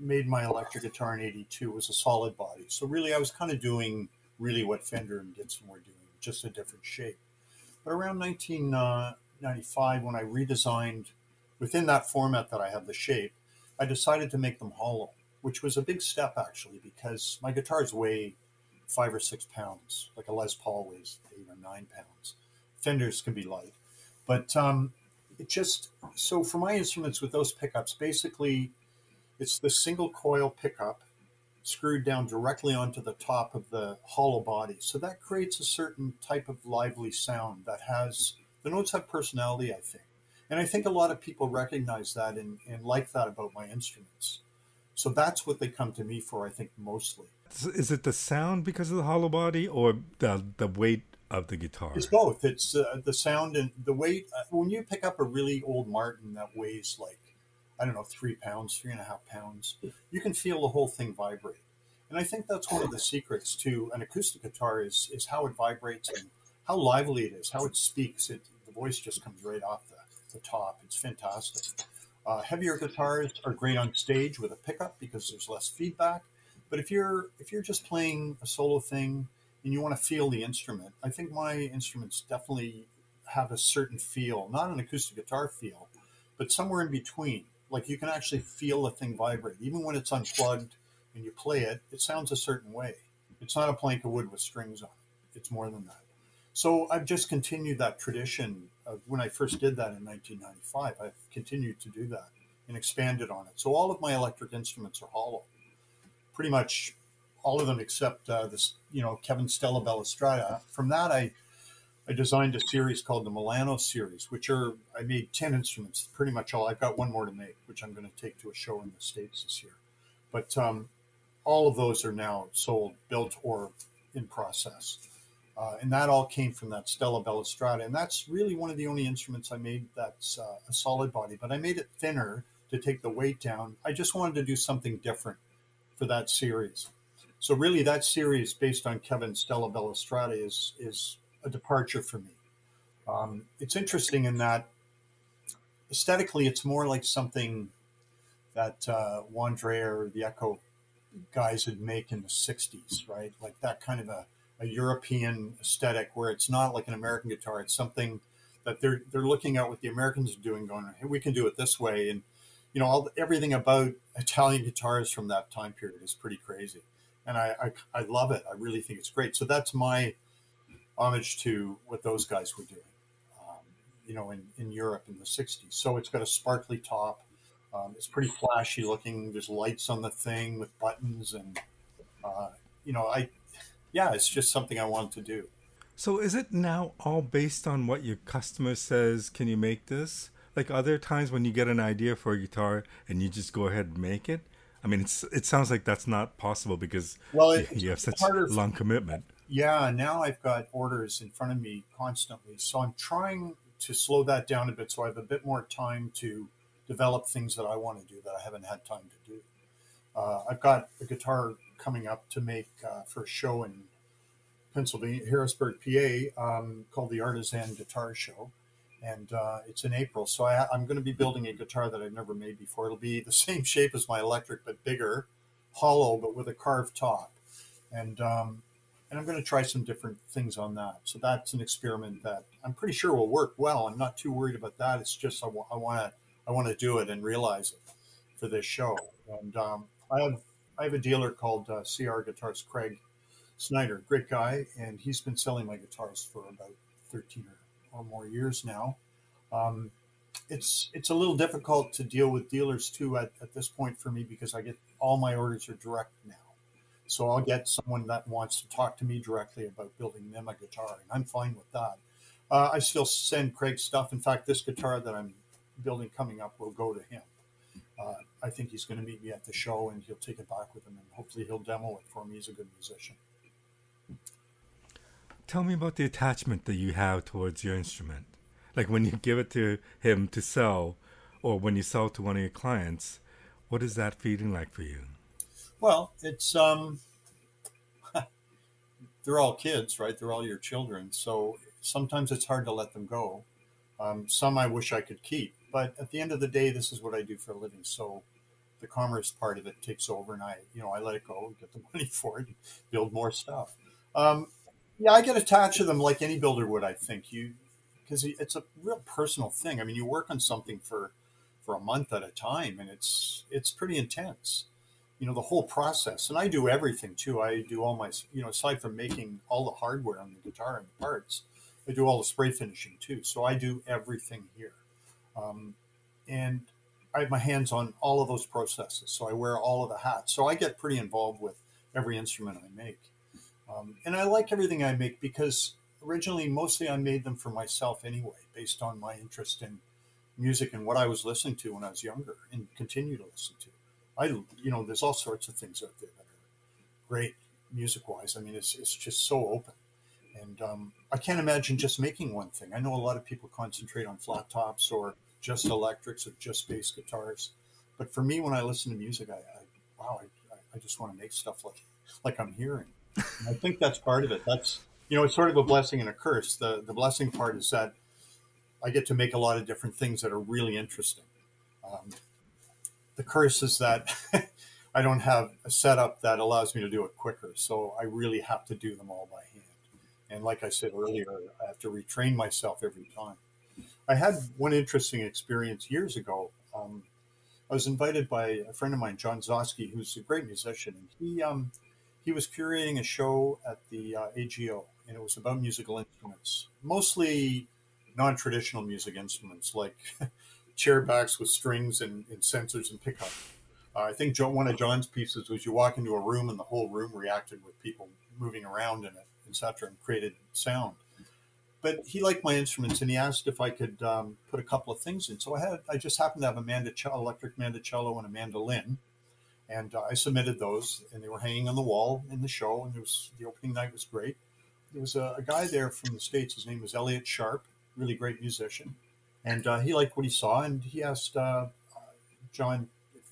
made my electric guitar in '82, it was a solid body. So really, I was kind of doing really what Fender and Gibson were doing, just a different shape. But around 1995, uh, when I redesigned within that format that I have the shape, I decided to make them hollow, which was a big step actually because my guitars weigh five or six pounds, like a Les Paul weighs eight or nine pounds. Fenders can be light, but um, it just so for my instruments with those pickups, basically, it's the single coil pickup screwed down directly onto the top of the hollow body. So that creates a certain type of lively sound that has the notes have personality, I think. And I think a lot of people recognize that and, and like that about my instruments. So that's what they come to me for, I think, mostly. Is it the sound because of the hollow body or the, the weight of the guitar? It's both. It's uh, the sound and the weight. Uh, when you pick up a really old Martin that weighs like, I don't know, three pounds, three and a half pounds, you can feel the whole thing vibrate. And I think that's one of the secrets to an acoustic guitar is is how it vibrates and how lively it is, how it speaks. It the voice just comes right off the, the top. It's fantastic. Uh, heavier guitars are great on stage with a pickup because there's less feedback. But if you're if you're just playing a solo thing and you want to feel the instrument, I think my instruments definitely have a certain feel, not an acoustic guitar feel, but somewhere in between. Like you can actually feel the thing vibrate, even when it's unplugged and you play it. It sounds a certain way. It's not a plank of wood with strings on it. It's more than that. So I've just continued that tradition when I first did that in 1995. I've continued to do that and expanded on it. So all of my electric instruments are hollow pretty much all of them except uh, this, you know, Kevin Stella Balistrata. From that, I I designed a series called the Milano series, which are I made ten instruments, pretty much all. I've got one more to make, which I'm going to take to a show in the states this year. But um, all of those are now sold, built, or in process. Uh, and that all came from that Stella Balistrata. And that's really one of the only instruments I made that's uh, a solid body, but I made it thinner to take the weight down. I just wanted to do something different for that series. So really, that series based on Kevin Stella Balistrata is is a departure for me. Um, it's interesting in that aesthetically, it's more like something that uh, Wandré or the Eko guys would make in the '60s, right? Like that kind of a, a European aesthetic, where it's not like an American guitar; it's something that they're they're looking at what the Americans are doing, going, "Hey, we can do it this way," and you know, all, everything about Italian guitars from that time period is pretty crazy, and I, I, I love it. I really think it's great. So that's my homage to what those guys were doing, um, you know, in, in Europe in the '60s. So it's got a sparkly top. Um, it's pretty flashy looking. There's lights on the thing with buttons, and uh, you know, I, yeah, it's just something I wanted to do. So is it now all based on what your customer says? Can you make this? like are there times when you get an idea for a guitar and you just go ahead and make it i mean it's it sounds like that's not possible because well it, you have such a long commitment yeah now i've got orders in front of me constantly so i'm trying to slow that down a bit so i have a bit more time to develop things that i want to do that i haven't had time to do uh, i've got a guitar coming up to make uh, for a show in pennsylvania harrisburg pa um, called the artisan guitar show and uh, it's in April. So I, am going to be building a guitar that I've never made before. It'll be the same shape as my electric, but bigger, hollow, but with a carved top, and um, and I'm going to try some different things on that. So that's an experiment that I'm pretty sure will work well. I'm not too worried about that. It's just I want to I want to do it and realize it for this show. And um, I have I have a dealer called uh, CR Guitars, Craig Snyder, great guy, and he's been selling my guitars for about 13 or or more years now. Um, it's it's a little difficult to deal with dealers too at, at this point for me because I get all my orders are direct now. So I'll get someone that wants to talk to me directly about building them a guitar, and I'm fine with that. Uh, I still send Craig stuff. In fact, this guitar that I'm building coming up will go to him. Uh, I think he's going to meet me at the show, and he'll take it back with him, and hopefully he'll demo it for me. He's a good musician. Tell me about the attachment that you have towards your instrument. Like when you give it to him to sell, or when you sell to one of your clients, what is that feeling like for you? Well, it's um, they're all kids, right? They're all your children, so sometimes it's hard to let them go. Um, some I wish I could keep, but at the end of the day, this is what I do for a living. So the commerce part of it takes over, and I, you know, I let it go, get the money for it, build more stuff. Um, yeah, I get attached to them like any builder would. I think you because it's a real personal thing. I mean, you work on something for for a month at a time, and it's it's pretty intense. You know, the whole process, and I do everything too. I do all my, you know, aside from making all the hardware on the guitar and the parts, I do all the spray finishing too. So I do everything here, um, and I have my hands on all of those processes. So I wear all of the hats. So I get pretty involved with every instrument I make. Um, and I like everything I make because originally, mostly I made them for myself anyway, based on my interest in music and what I was listening to when I was younger and continue to listen to. I, you know, there's all sorts of things out there that are great music wise. I mean, it's, it's just so open. And um, I can't imagine just making one thing. I know a lot of people concentrate on flat tops or just electrics or just bass guitars. But for me, when I listen to music, I, I wow, I, I just want to make stuff like like I'm hearing. And I think that's part of it. That's you know, it's sort of a blessing and a curse. The the blessing part is that I get to make a lot of different things that are really interesting. Um, the curse is that I don't have a setup that allows me to do it quicker, so I really have to do them all by hand. And like I said earlier, I have to retrain myself every time. I had one interesting experience years ago. Um, I was invited by a friend of mine, John Zosky, who's a great musician, he um, he was curating a show at the uh, AGO, and it was about musical instruments, mostly non-traditional music instruments like chairbacks with strings and, and sensors and pickup. Uh, I think John, one of John's pieces was you walk into a room and the whole room reacted with people moving around in it, etc., and created sound but he liked my instruments and he asked if I could um, put a couple of things in. So I had I just happened to have a mandocello, electric mandocello, and a mandolin, and uh, I submitted those, and they were hanging on the wall in the show. And it was the opening night was great. There was a, a guy there from the states. His name was Elliott Sharp, really great musician, and uh, he liked what he saw, and he asked uh, John if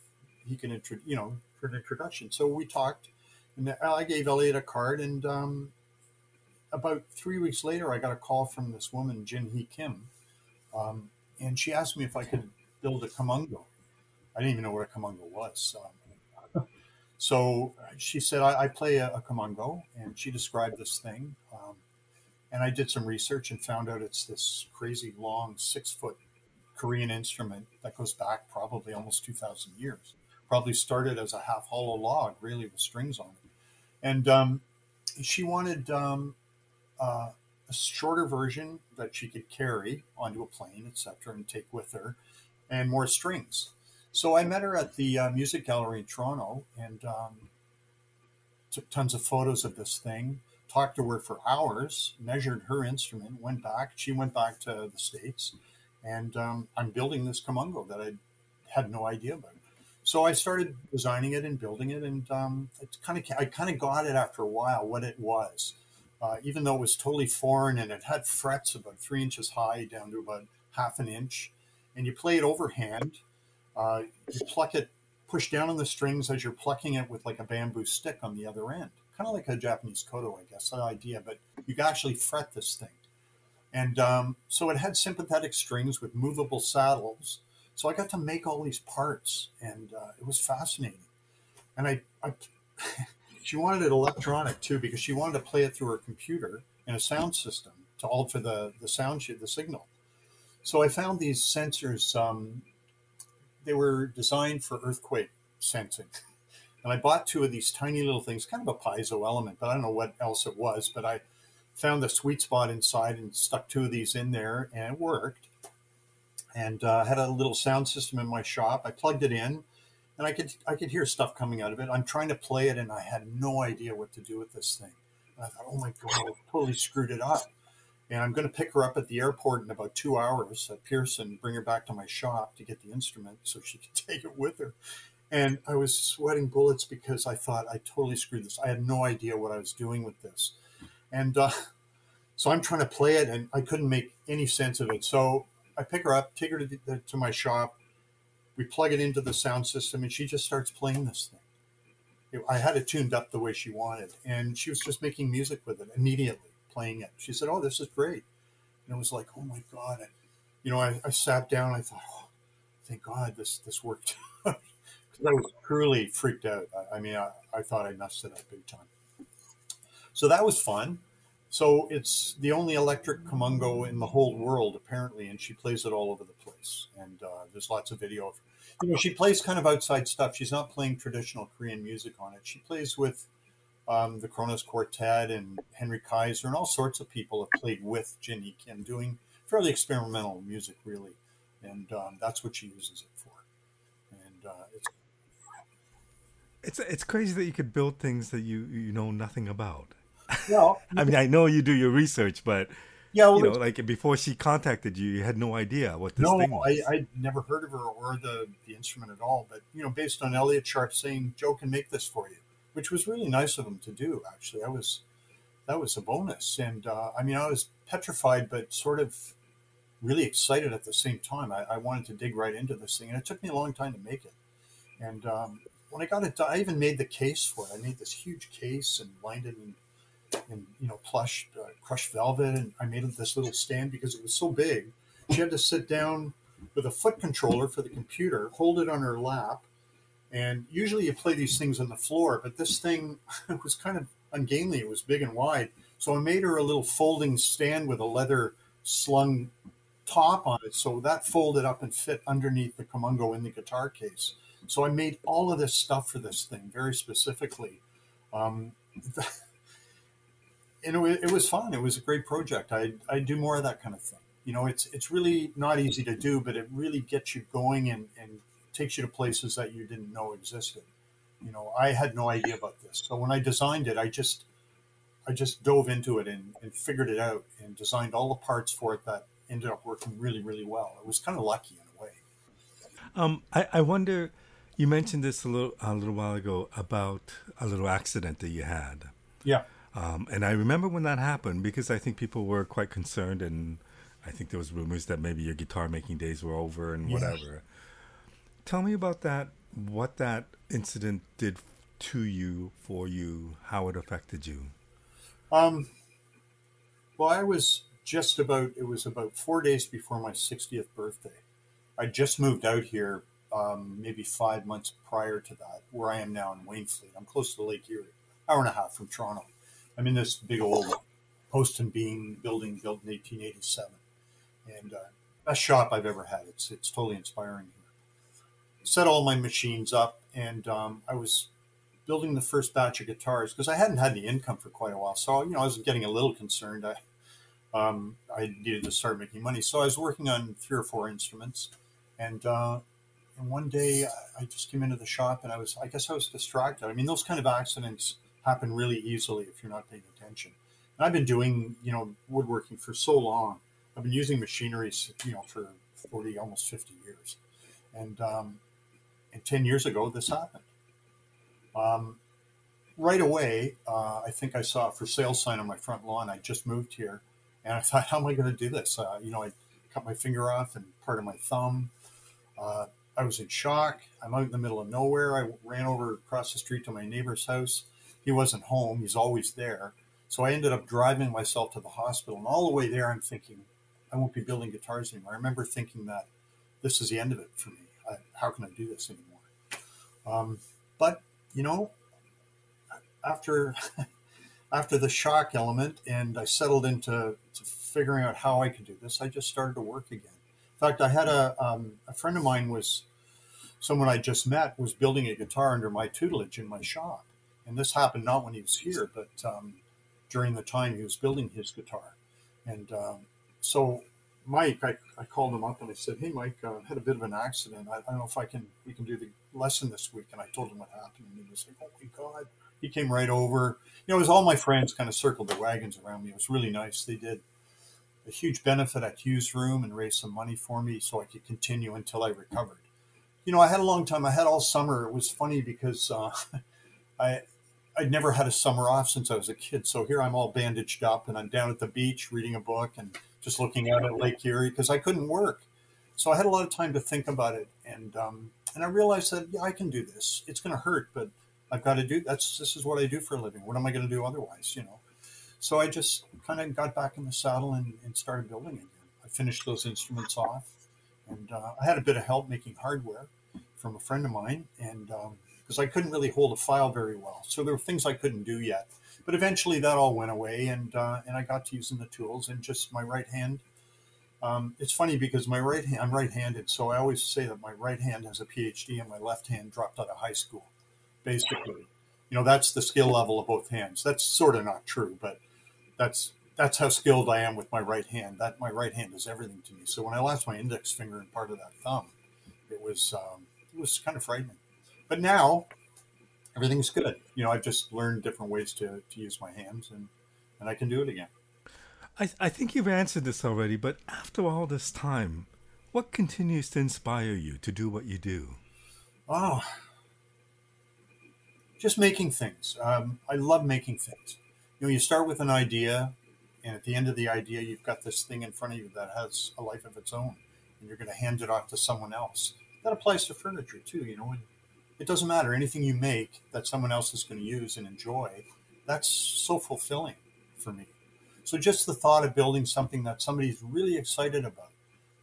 he can intro, you know, for an introduction. So we talked, and I gave Elliott a card, and um, about three weeks later, I got a call from this woman, Jin Hi Kim, um, and she asked me if I could build a komungo. I didn't even know what a komungo was. Um, so she said, I, I play a, a, and she described this thing. Um, and I did some research and found out it's this crazy long six foot Korean instrument that goes back probably almost 2,000 years. Probably started as a half hollow log, really, with strings on it. And um, she wanted um, uh, a shorter version that she could carry onto a plane, etc., and take with her, and more strings. So I met her at the uh, music gallery in Toronto and um, took tons of photos of this thing. Talked to her for hours, measured her instrument, went back. She went back to the states, and um, I'm building this komungo that I had no idea about. So I started designing it and building it, and um, it's kind of I kind of got it after a while what it was uh, even though it was totally foreign and it had frets about three inches high down to about half an inch. And you play it overhand. Uh, you pluck it, push down on the strings as you're plucking it with like a bamboo stick on the other end, kind of like a Japanese koto, I guess, that idea. But you can actually fret this thing. And um, so it had sympathetic strings with movable saddles. So I got to make all these parts, and uh, it was fascinating. And I, I she wanted it electronic too because she wanted to play it through her computer in a sound system to alter the the sound sheet, the signal. So I found these sensors. Um, they were designed for earthquake sensing, and I bought two of these tiny little things, kind of a piezo element, but I don't know what else it was. But I found the sweet spot inside and stuck two of these in there, and it worked. And uh, had a little sound system in my shop. I plugged it in and I could I could hear stuff coming out of it. I'm trying to play it, and I had no idea what to do with this thing. And I thought, oh my god, I totally screwed it up. And I'm going to pick her up at the airport in about two hours at Pearson, bring her back to my shop to get the instrument so she could take it with her. And I was sweating bullets because I thought I totally screwed this. I had no idea what I was doing with this. And uh, so I'm trying to play it, and I couldn't make any sense of it. So I pick her up, take her to, the, to my shop, we plug it into the sound system and she just starts playing this thing. I had it tuned up the way she wanted, and she was just making music with it immediately, playing it. She said, "Oh, this is great," and it was like, "Oh my god!" And, you know, I, I sat down. I thought, "Oh, thank God this this worked," because I was truly freaked out. I, I mean, I, I thought I messed it up big time. So that was fun. So it's the only electric komungo in the whole world, apparently, and she plays it all over the place. And uh, there's lots of video of, her. you know, she plays kind of outside stuff. She's not playing traditional Korean music on it. She plays with um, the Kronos Quartet and Henry Kaiser and all sorts of people have played with Jin Hi Kim, doing fairly experimental music, really. And um, that's what she uses it for. And uh, it's it's it's crazy that you could build things that you you know nothing about. Well, I mean, I know you do your research, but yeah, well, you know, like before she contacted you, you had no idea what this no, thing was. I, I'd never heard of her or the, the instrument at all. But you know, based on Elliott Sharp saying Joe can make this for you, which was really nice of him to do. Actually, I was that was a bonus. And uh, I mean, I was petrified, but sort of really excited at the same time. I, I, wanted to dig right into this thing, and it took me a long time to make it. And um, when I got it done, I even made the case for it. I made this huge case and lined it in, in you know, plush, uh, crushed velvet, and I made this little stand because it was so big. She had to sit down with a foot controller for the computer, hold it on her lap, and usually you play these things on the floor, but this thing was kind of ungainly. It was big and wide. So I made her a little folding stand with a leather slung top on it. So that folded up and fit underneath the komungo in the guitar case. So I made all of this stuff for this thing very specifically. Um, and it, it was fun. It was a great project. I I do more of that kind of thing. You know, it's it's really not easy to do, but it really gets you going and, and takes you to places that you didn't know existed. You know, I had no idea about this. So when I designed it, I just I just dove into it and, and figured it out and designed all the parts for it that ended up working really, really well. It was kind of lucky in a way. Um, I, I wonder. You mentioned this a little a little while ago about a little accident that you had. Yeah. Um, and I remember when that happened because I think people were quite concerned, and I think there was rumors that maybe your guitar making days were over and whatever. Tell me about that. What that incident did to you, for you, how it affected you. Um, well, I was just about, it was about four days before my 60th birthday. I just moved out here um, maybe five months prior to that, where I am now in Wainfleet. I'm close to Lake Erie, hour and a half from Toronto. I'm in this big old post and beam building built in 1887, and uh, best shop I've ever had. It's it's totally inspiring. Set all my machines up, and um, I was building the first batch of guitars because I hadn't had any income for quite a while. So, you know, I was getting a little concerned. I, um, I needed to start making money. So I was working on three or four instruments. And, uh, and one day I just came into the shop and I was, I guess I was distracted. I mean, those kind of accidents happen really easily if you're not paying attention. And I've been doing, you know, woodworking for so long. I've been using machinery, you know, for 40, almost 50 years. And, um, and 10 years ago, this happened. Um, right away, uh, I think I saw a for sale sign on my front lawn. I just moved here, and I thought, how am I going to do this? Uh, you know, I cut my finger off and part of my thumb. Uh, I was in shock. I'm out in the middle of nowhere. I ran over across the street to my neighbor's house. He wasn't home. He's always there. So I ended up driving myself to the hospital. And all the way there, I'm thinking, I won't be building guitars anymore. I remember thinking that this is the end of it for me. I, how can I do this anymore? Um, but you know, after after the shock element and I settled into figuring out how I could do this, I just started to work again. In fact, I had a, um, a friend of mine was someone I just met was building a guitar under my tutelage in my shop. And this happened not when he was here, but um, during the time he was building his guitar. And um, so Mike, I, I called him up and I said, "Hey, Mike, uh, had a bit of an accident. I, I, don't know if I can we can do the lesson this week." And I told him what happened, and he was like, "Oh my God!" He came right over. You know, it was all my friends kind of circled the wagons around me. It was really nice. They did a huge benefit at Hugh's Room and raised some money for me so I could continue until I recovered. You know, I had a long time. I had all summer. It was funny because uh, I I'd never had a summer off since I was a kid. So here I'm all bandaged up and I'm down at the beach reading a book and just looking out at Lake Erie because I couldn't work. So I had a lot of time to think about it, and um, and I realized that yeah, I can do this. It's going to hurt, but I've got to do. That's this is what I do for a living. What am I going to do otherwise? You know. So I just kind of got back in the saddle and, and started building again. I finished those instruments off, and uh, I had a bit of help making hardware from a friend of mine, and because I couldn't really hold a file very well, so there were things I couldn't do yet. But eventually that all went away, and uh, and I got to using the tools and just my right hand. Um, it's funny because my right hand, I'm right-handed, so I always say that my right hand has a PhD and my left hand dropped out of high school. Basically, you know that's the skill level of both hands. That's sort of not true, but that's that's how skilled I am with my right hand. That my right hand is everything to me. So when I lost my index finger and part of that thumb, it was um, it was kind of frightening. But now everything's good. You know, I've just learned different ways to, to use my hands and, and I can do it again. I, I think you've answered this already, but after all this time, what continues to inspire you to do what you do? Oh, just making things. Um, I love making things. you know, you start with an idea, and at the end of the idea, you've got this thing in front of you that has a life of its own, and you're going to hand it off to someone else. That applies to furniture too. You know, it doesn't matter anything you make that someone else is going to use and enjoy. That's so fulfilling for me. So just the thought of building something that somebody's really excited about.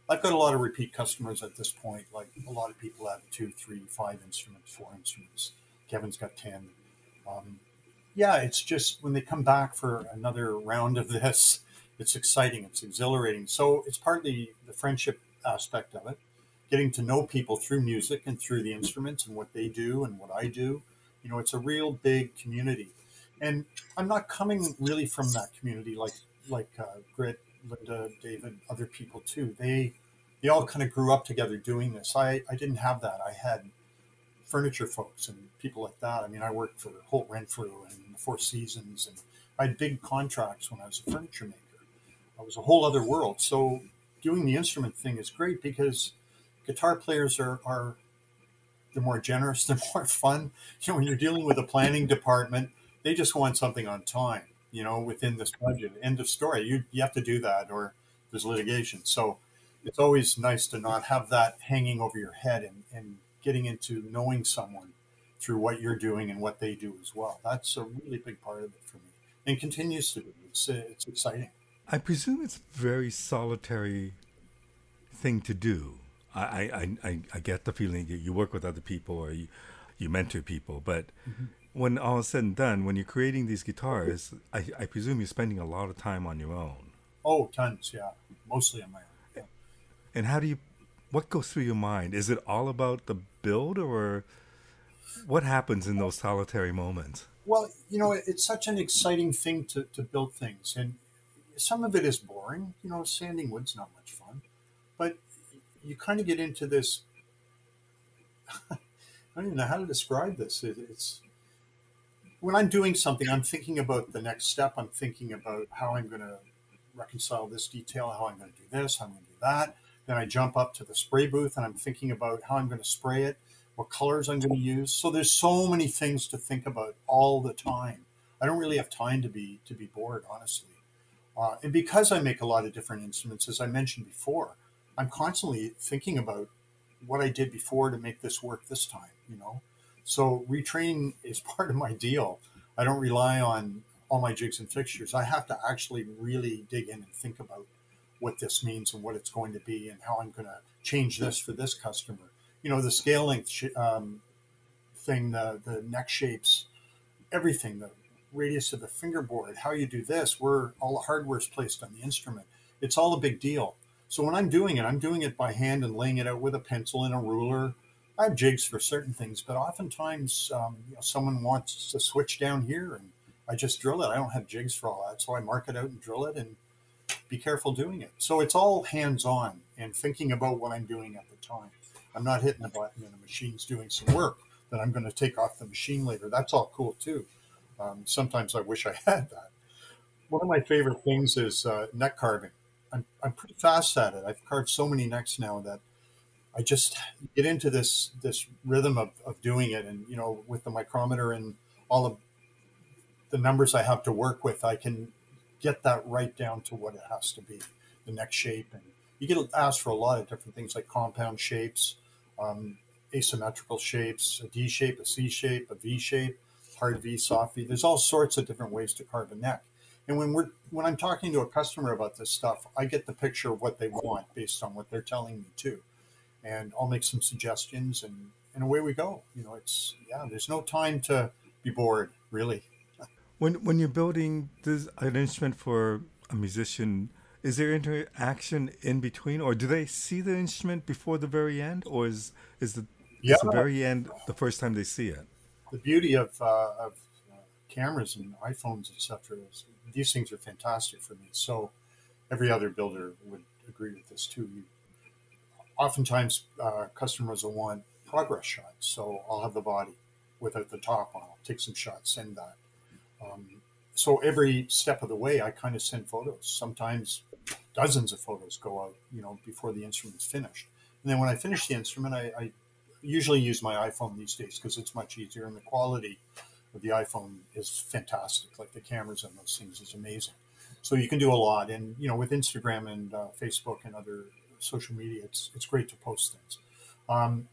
I've got a lot of repeat customers at this point. Like a lot of people have two, three, five instruments, four instruments. Kevin's got ten. Um, yeah, it's just when they come back for another round of this, it's exciting, it's exhilarating. So it's partly the friendship aspect of it, getting to know people through music and through the instruments and what they do and what I do. You know, it's a real big community, and I'm not coming really from that community like like uh, Grit, Linda, David, other people too. They they all kind of grew up together doing this. I I didn't have that. I had furniture folks and people like that. I mean, I worked for Holt Renfrew and the Four Seasons, and I had big contracts when I was a furniture maker. It was a whole other world. So doing the instrument thing is great because guitar players are, are they're more generous, they're more fun. You know, when you're dealing with a planning department, they just want something on time, you know, within this budget. End of story. You you have to do that or there's litigation. So it's always nice to not have that hanging over your head and, and getting into knowing someone through what you're doing and what they do as well. That's a really big part of it for me and continues to be. It's, it's exciting. I presume it's a very solitary thing to do. I, I, I, I get the feeling that you work with other people or you, you mentor people, but mm-hmm. when all is said and done, when you're creating these guitars, I, I presume you're spending a lot of time on your own. Oh, tons, yeah. Mostly on my own. Yeah. And how do you, what goes through your mind? Is it all about the build or what happens in those solitary moments? Well, you know, it's such an exciting thing to, to build things. And some of it is boring. You know, sanding wood's not much fun. But you kind of get into this. I don't even know how to describe this. It, it's when I'm doing something, I'm thinking about the next step. I'm thinking about how I'm going to reconcile this detail, how I'm going to do this, how I'm going to do that. Then I jump up to the spray booth and I'm thinking about how I'm going to spray it what colors I'm going to use. So there's so many things to think about all the time. I don't really have time to be to be bored, honestly. Uh, and because I make a lot of different instruments, as I mentioned before, I'm constantly thinking about what I did before to make this work this time. You know, so retraining is part of my deal. I don't rely on all my jigs and fixtures. I have to actually really dig in and think about what this means and what it's going to be and how I'm going to change this for this customer you know the scale length sh- um, thing, the the neck shapes, everything, the radius of the fingerboard, how you do this, where all the hardware is placed on the instrument. It's all a big deal. So when I'm doing it, I'm doing it by hand and laying it out with a pencil and a ruler. I have jigs for certain things, but oftentimes um, you know, someone wants to switch down here, and I just drill it. I don't have jigs for all that, so I mark it out and drill it, and be careful doing it. So it's all hands on and thinking about what I'm doing at the time. I'm not hitting a button and the machine's doing some work that I'm going to take off the machine later. That's all cool too. Um, sometimes I wish I had that. One of my favorite things is uh, neck carving. I'm, I'm pretty fast at it. I've carved so many necks now that I just get into this this rhythm of, of doing it. And, you know, with the micrometer and all of the numbers I have to work with, I can get that right down to what it has to be, the neck shape. And you get asked for a lot of different things like compound shapes, um, asymmetrical shapes, a D shape, a C shape, a V shape, hard V, soft V. There's all sorts of different ways to carve a neck. And when we're when I'm talking to a customer about this stuff, I get the picture of what they want based on what they're telling me too. And I'll make some suggestions and, and away we go. You know, it's yeah, there's no time to be bored, really. When when you're building this an instrument for a musician is there interaction in between, or do they see the instrument before the very end, or is is the, yeah. is the very end the first time they see it? The beauty of, uh, of uh, cameras and iPhones, etc., is these things are fantastic for me. So every other builder would agree with this too. You, oftentimes, uh, customers will want progress shots, so I'll have the body without the top on. I'll take some shots, send that. Um, so every step of the way, I kind of send photos. Sometimes dozens of photos go out, you know, before the instrument's finished. And then when I finish the instrument, I, I usually use my iPhone these days because it's much easier and the quality the iPhone is fantastic. Like the cameras on those things is amazing. So you can do a lot, and you know, with Instagram and uh, Facebook and other social media, it's it's great to post things. Um,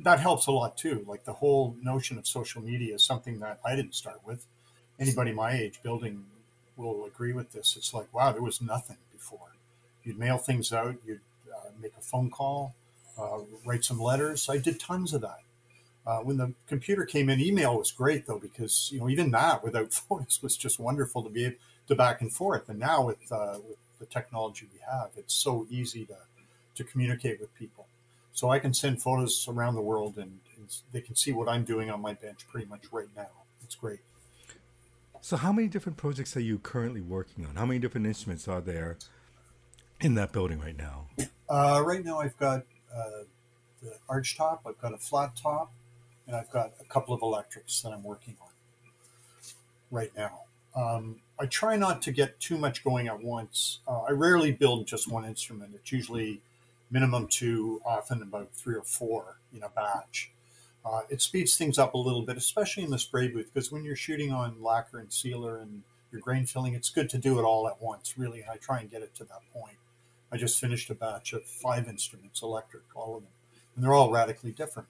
that helps a lot too. Like the whole notion of social media is something that I didn't start with. Anybody my age building will agree with this. It's like, wow, there was nothing before. You'd mail things out, you'd uh, make a phone call, uh, write some letters. I did tons of that. Uh, when the computer came in, email was great though because you know even that without photos was just wonderful to be able to back and forth. And now with uh, with the technology we have, it's so easy to to communicate with people. So I can send photos around the world and, and they can see what I'm doing on my bench pretty much right now. It's great. So, how many different projects are you currently working on? How many different instruments are there in that building right now? Uh, right now, I've got uh, the arch top, I've got a flat top, and I've got a couple of electrics that I'm working on right now. Um, I try not to get too much going at once. Uh, I rarely build just one instrument. It's usually minimum two, often about three or four in a batch. Uh, it speeds things up a little bit, especially in the spray booth, because when you're shooting on lacquer and sealer and your grain filling, it's good to do it all at once, really. And I try and get it to that point. I just finished a batch of five instruments, electric, all of them, and they're all radically different.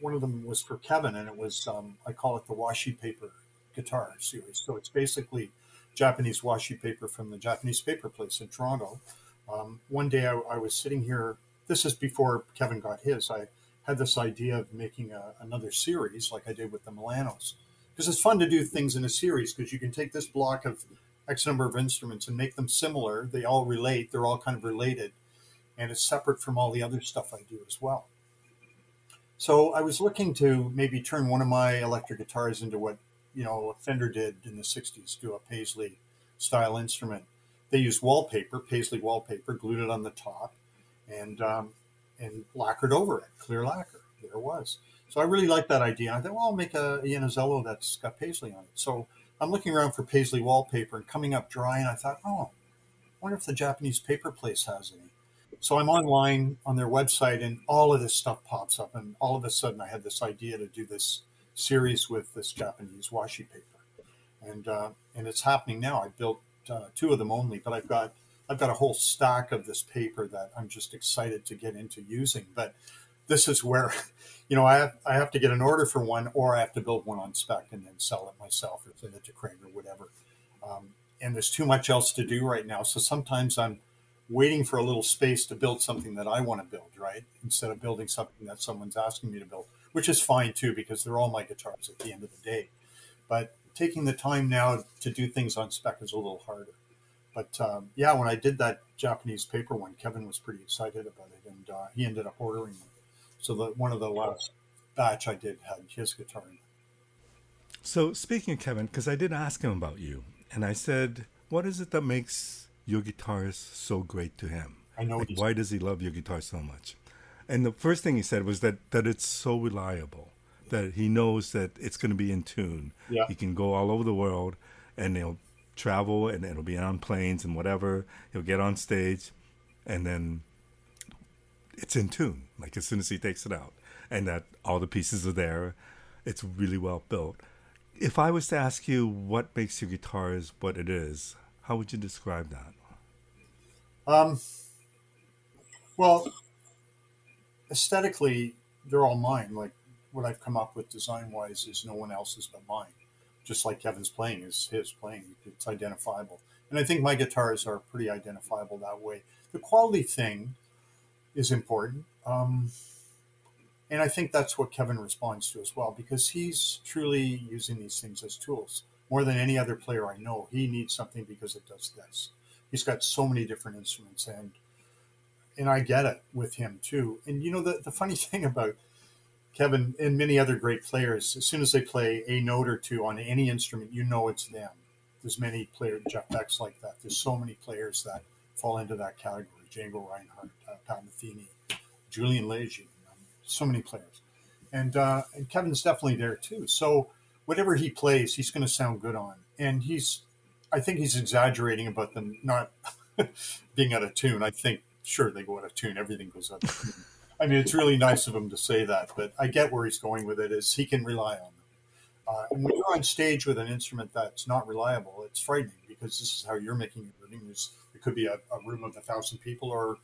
One of them was for Kevin, and it was, um, I call it the washi paper guitar series. So it's basically Japanese washi paper from the Japanese paper place in Toronto. Um, one day I, I, was sitting here, this is before Kevin got his. I had this idea of making a, another series like I did with the Milanos. Because it's fun to do things in a series because you can take this block of X number of instruments and make them similar. They all relate, they're all kind of related, and it's separate from all the other stuff I do as well. So I was looking to maybe turn one of my electric guitars into what you know Fender did in the '60s, do a Paisley style instrument. They used wallpaper, Paisley wallpaper, glued it on the top, and um, and lacquered over it, clear lacquer. There it was. So I really like that idea. I thought, well, I'll make a Yanuziello that's got paisley on it. So I'm looking around for paisley wallpaper and coming up dry, and I thought, oh, I wonder if the Japanese paper place has any. So I'm online on their website, and all of this stuff pops up, and all of a sudden I had this idea to do this series with this Japanese washi paper, and uh, and it's happening now. I built uh, two of them only, but I've got I've got a whole stack of this paper that I'm just excited to get into using. But this is where, you know, I have, I have to get an order for one, or I have to build one on spec and then sell it myself or send it to Crane or whatever. Um, and there's too much else to do right now. So sometimes I'm waiting for a little space to build something that I want to build, right? Instead of building something that someone's asking me to build, which is fine too, because they're all my guitars at the end of the day. But taking the time now to do things on spec is a little harder. But um, yeah, when I did that Japanese paper one, Kevin was pretty excited about it, and uh, he ended up ordering them. So the one of the last batch I did had his guitar in it. So speaking of Kevin, because I did ask him about you, and I said, "What is it that makes your guitar is so great to him? I know like, why does he love your guitar so much?" And the first thing he said was that that it's so reliable that he knows that it's going to be in tune. Yeah. He can go all over the world, and he'll travel and it'll be on planes and whatever. He'll get on stage and then it's in tune, like as soon as he takes it out. And that all the pieces are there. It's really well built. If I was to ask you what makes your guitars what it is, how would you describe that? Um, well, aesthetically, they're all mine. Like what I've come up with design wise is no one else's but mine just like Kevin's playing is his playing. It's identifiable. And I think my guitars are pretty identifiable that way. The quality thing is important. Um, and I think that's what Kevin responds to as well, because he's truly using these things as tools. More than any other player I know, he needs something because it does this. He's got so many different instruments and and I get it with him too. And you know the, the funny thing about Kevin and many other great players, as soon as they play a note or two on any instrument, you know it's them. There's many players, Jeff Beck's like that. There's so many players that fall into that category. Django Reinhardt, uh, Pat Metheny, Julian Lage, um, so many players. And, uh, and Kevin's definitely there too. So whatever he plays, he's going to sound good on. And he's, I think he's exaggerating about them not being out of tune. I think, sure, they go out of tune. Everything goes out of tune. I mean, it's really nice of him to say that, but I get where he's going with it. Is he can rely on them, Uh, and when you're on stage with an instrument that's not reliable, it's frightening because this is how you're making your living. There's, it could be a, a room of a thousand people or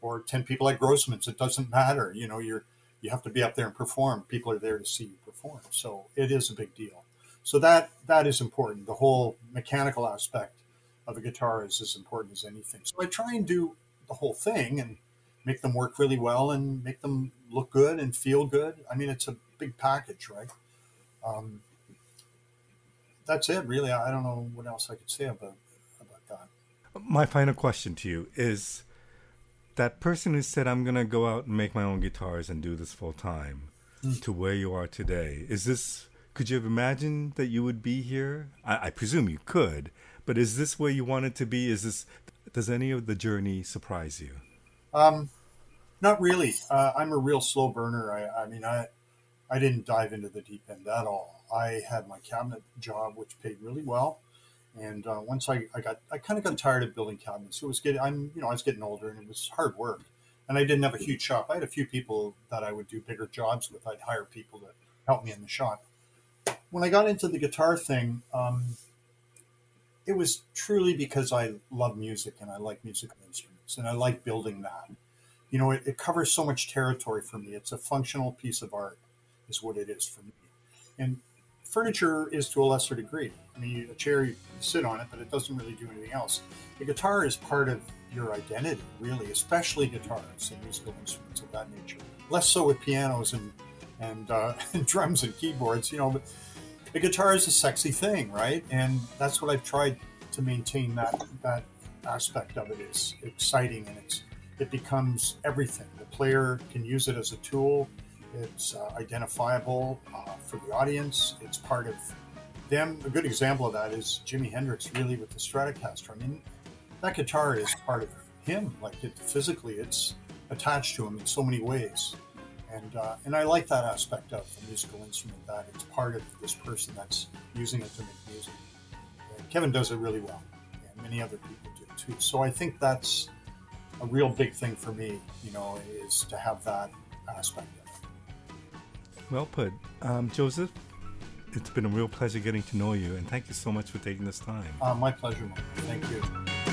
or ten people at Grossman's. It doesn't matter. You know, you're you have to be up there and perform. People are there to see you perform. So it is a big deal. So that that is important. The whole mechanical aspect of a guitar is as important as anything. So I try and do the whole thing and make them work really well and make them look good and feel good. I mean, it's a big package, right? Um, that's it, really. I don't know what else I could say about about that. My final question to you is that person who said, I'm going to go out and make my own guitars and do this full time mm. to where you are today. Is this, could you have imagined that you would be here? I, I presume you could, but is this where you wanted to be? Is this, does any of the journey surprise you? Um, not really. Uh, I'm a real slow burner. I, I mean, I, I didn't dive into the deep end at all. I had my cabinet job, which paid really well. And uh, once I, I got, I kind of got tired of building cabinets. It was getting, I'm, you know, I was getting older and it was hard work. And I didn't have a huge shop. I had a few people that I would do bigger jobs with. I'd hire people to help me in the shop. When I got into the guitar thing, um, it was truly because I love music and I like musical instruments and I like building that. You know, it, it covers so much territory for me. It's a functional piece of art, is what it is for me. And furniture is to a lesser degree. I mean, a chair, you sit on it, but it doesn't really do anything else. The guitar is part of your identity, really, especially guitars and musical instruments of that nature. Less so with pianos and and, uh, and drums and keyboards, you know. But the guitar is a sexy thing, right? And that's what I've tried to maintain that that aspect of it is exciting and it's it becomes everything. The player can use it as a tool it's uh, identifiable uh, for the audience. It's part of them. A good example of that is Jimi Hendrix, really, with the Stratocaster. I mean, that guitar is part of him. Like it physically, it's attached to him in so many ways. And uh, and I like that aspect of the musical instrument that it's part of this person that's using it to make music. And Kevin does it really well, and many other people do too. So I think that's a real big thing for me. You know, is to have that aspect well put. Um, Joseph, it's been a real pleasure getting to know you, and thank you so much for taking this time. Uh, my pleasure, Thank you.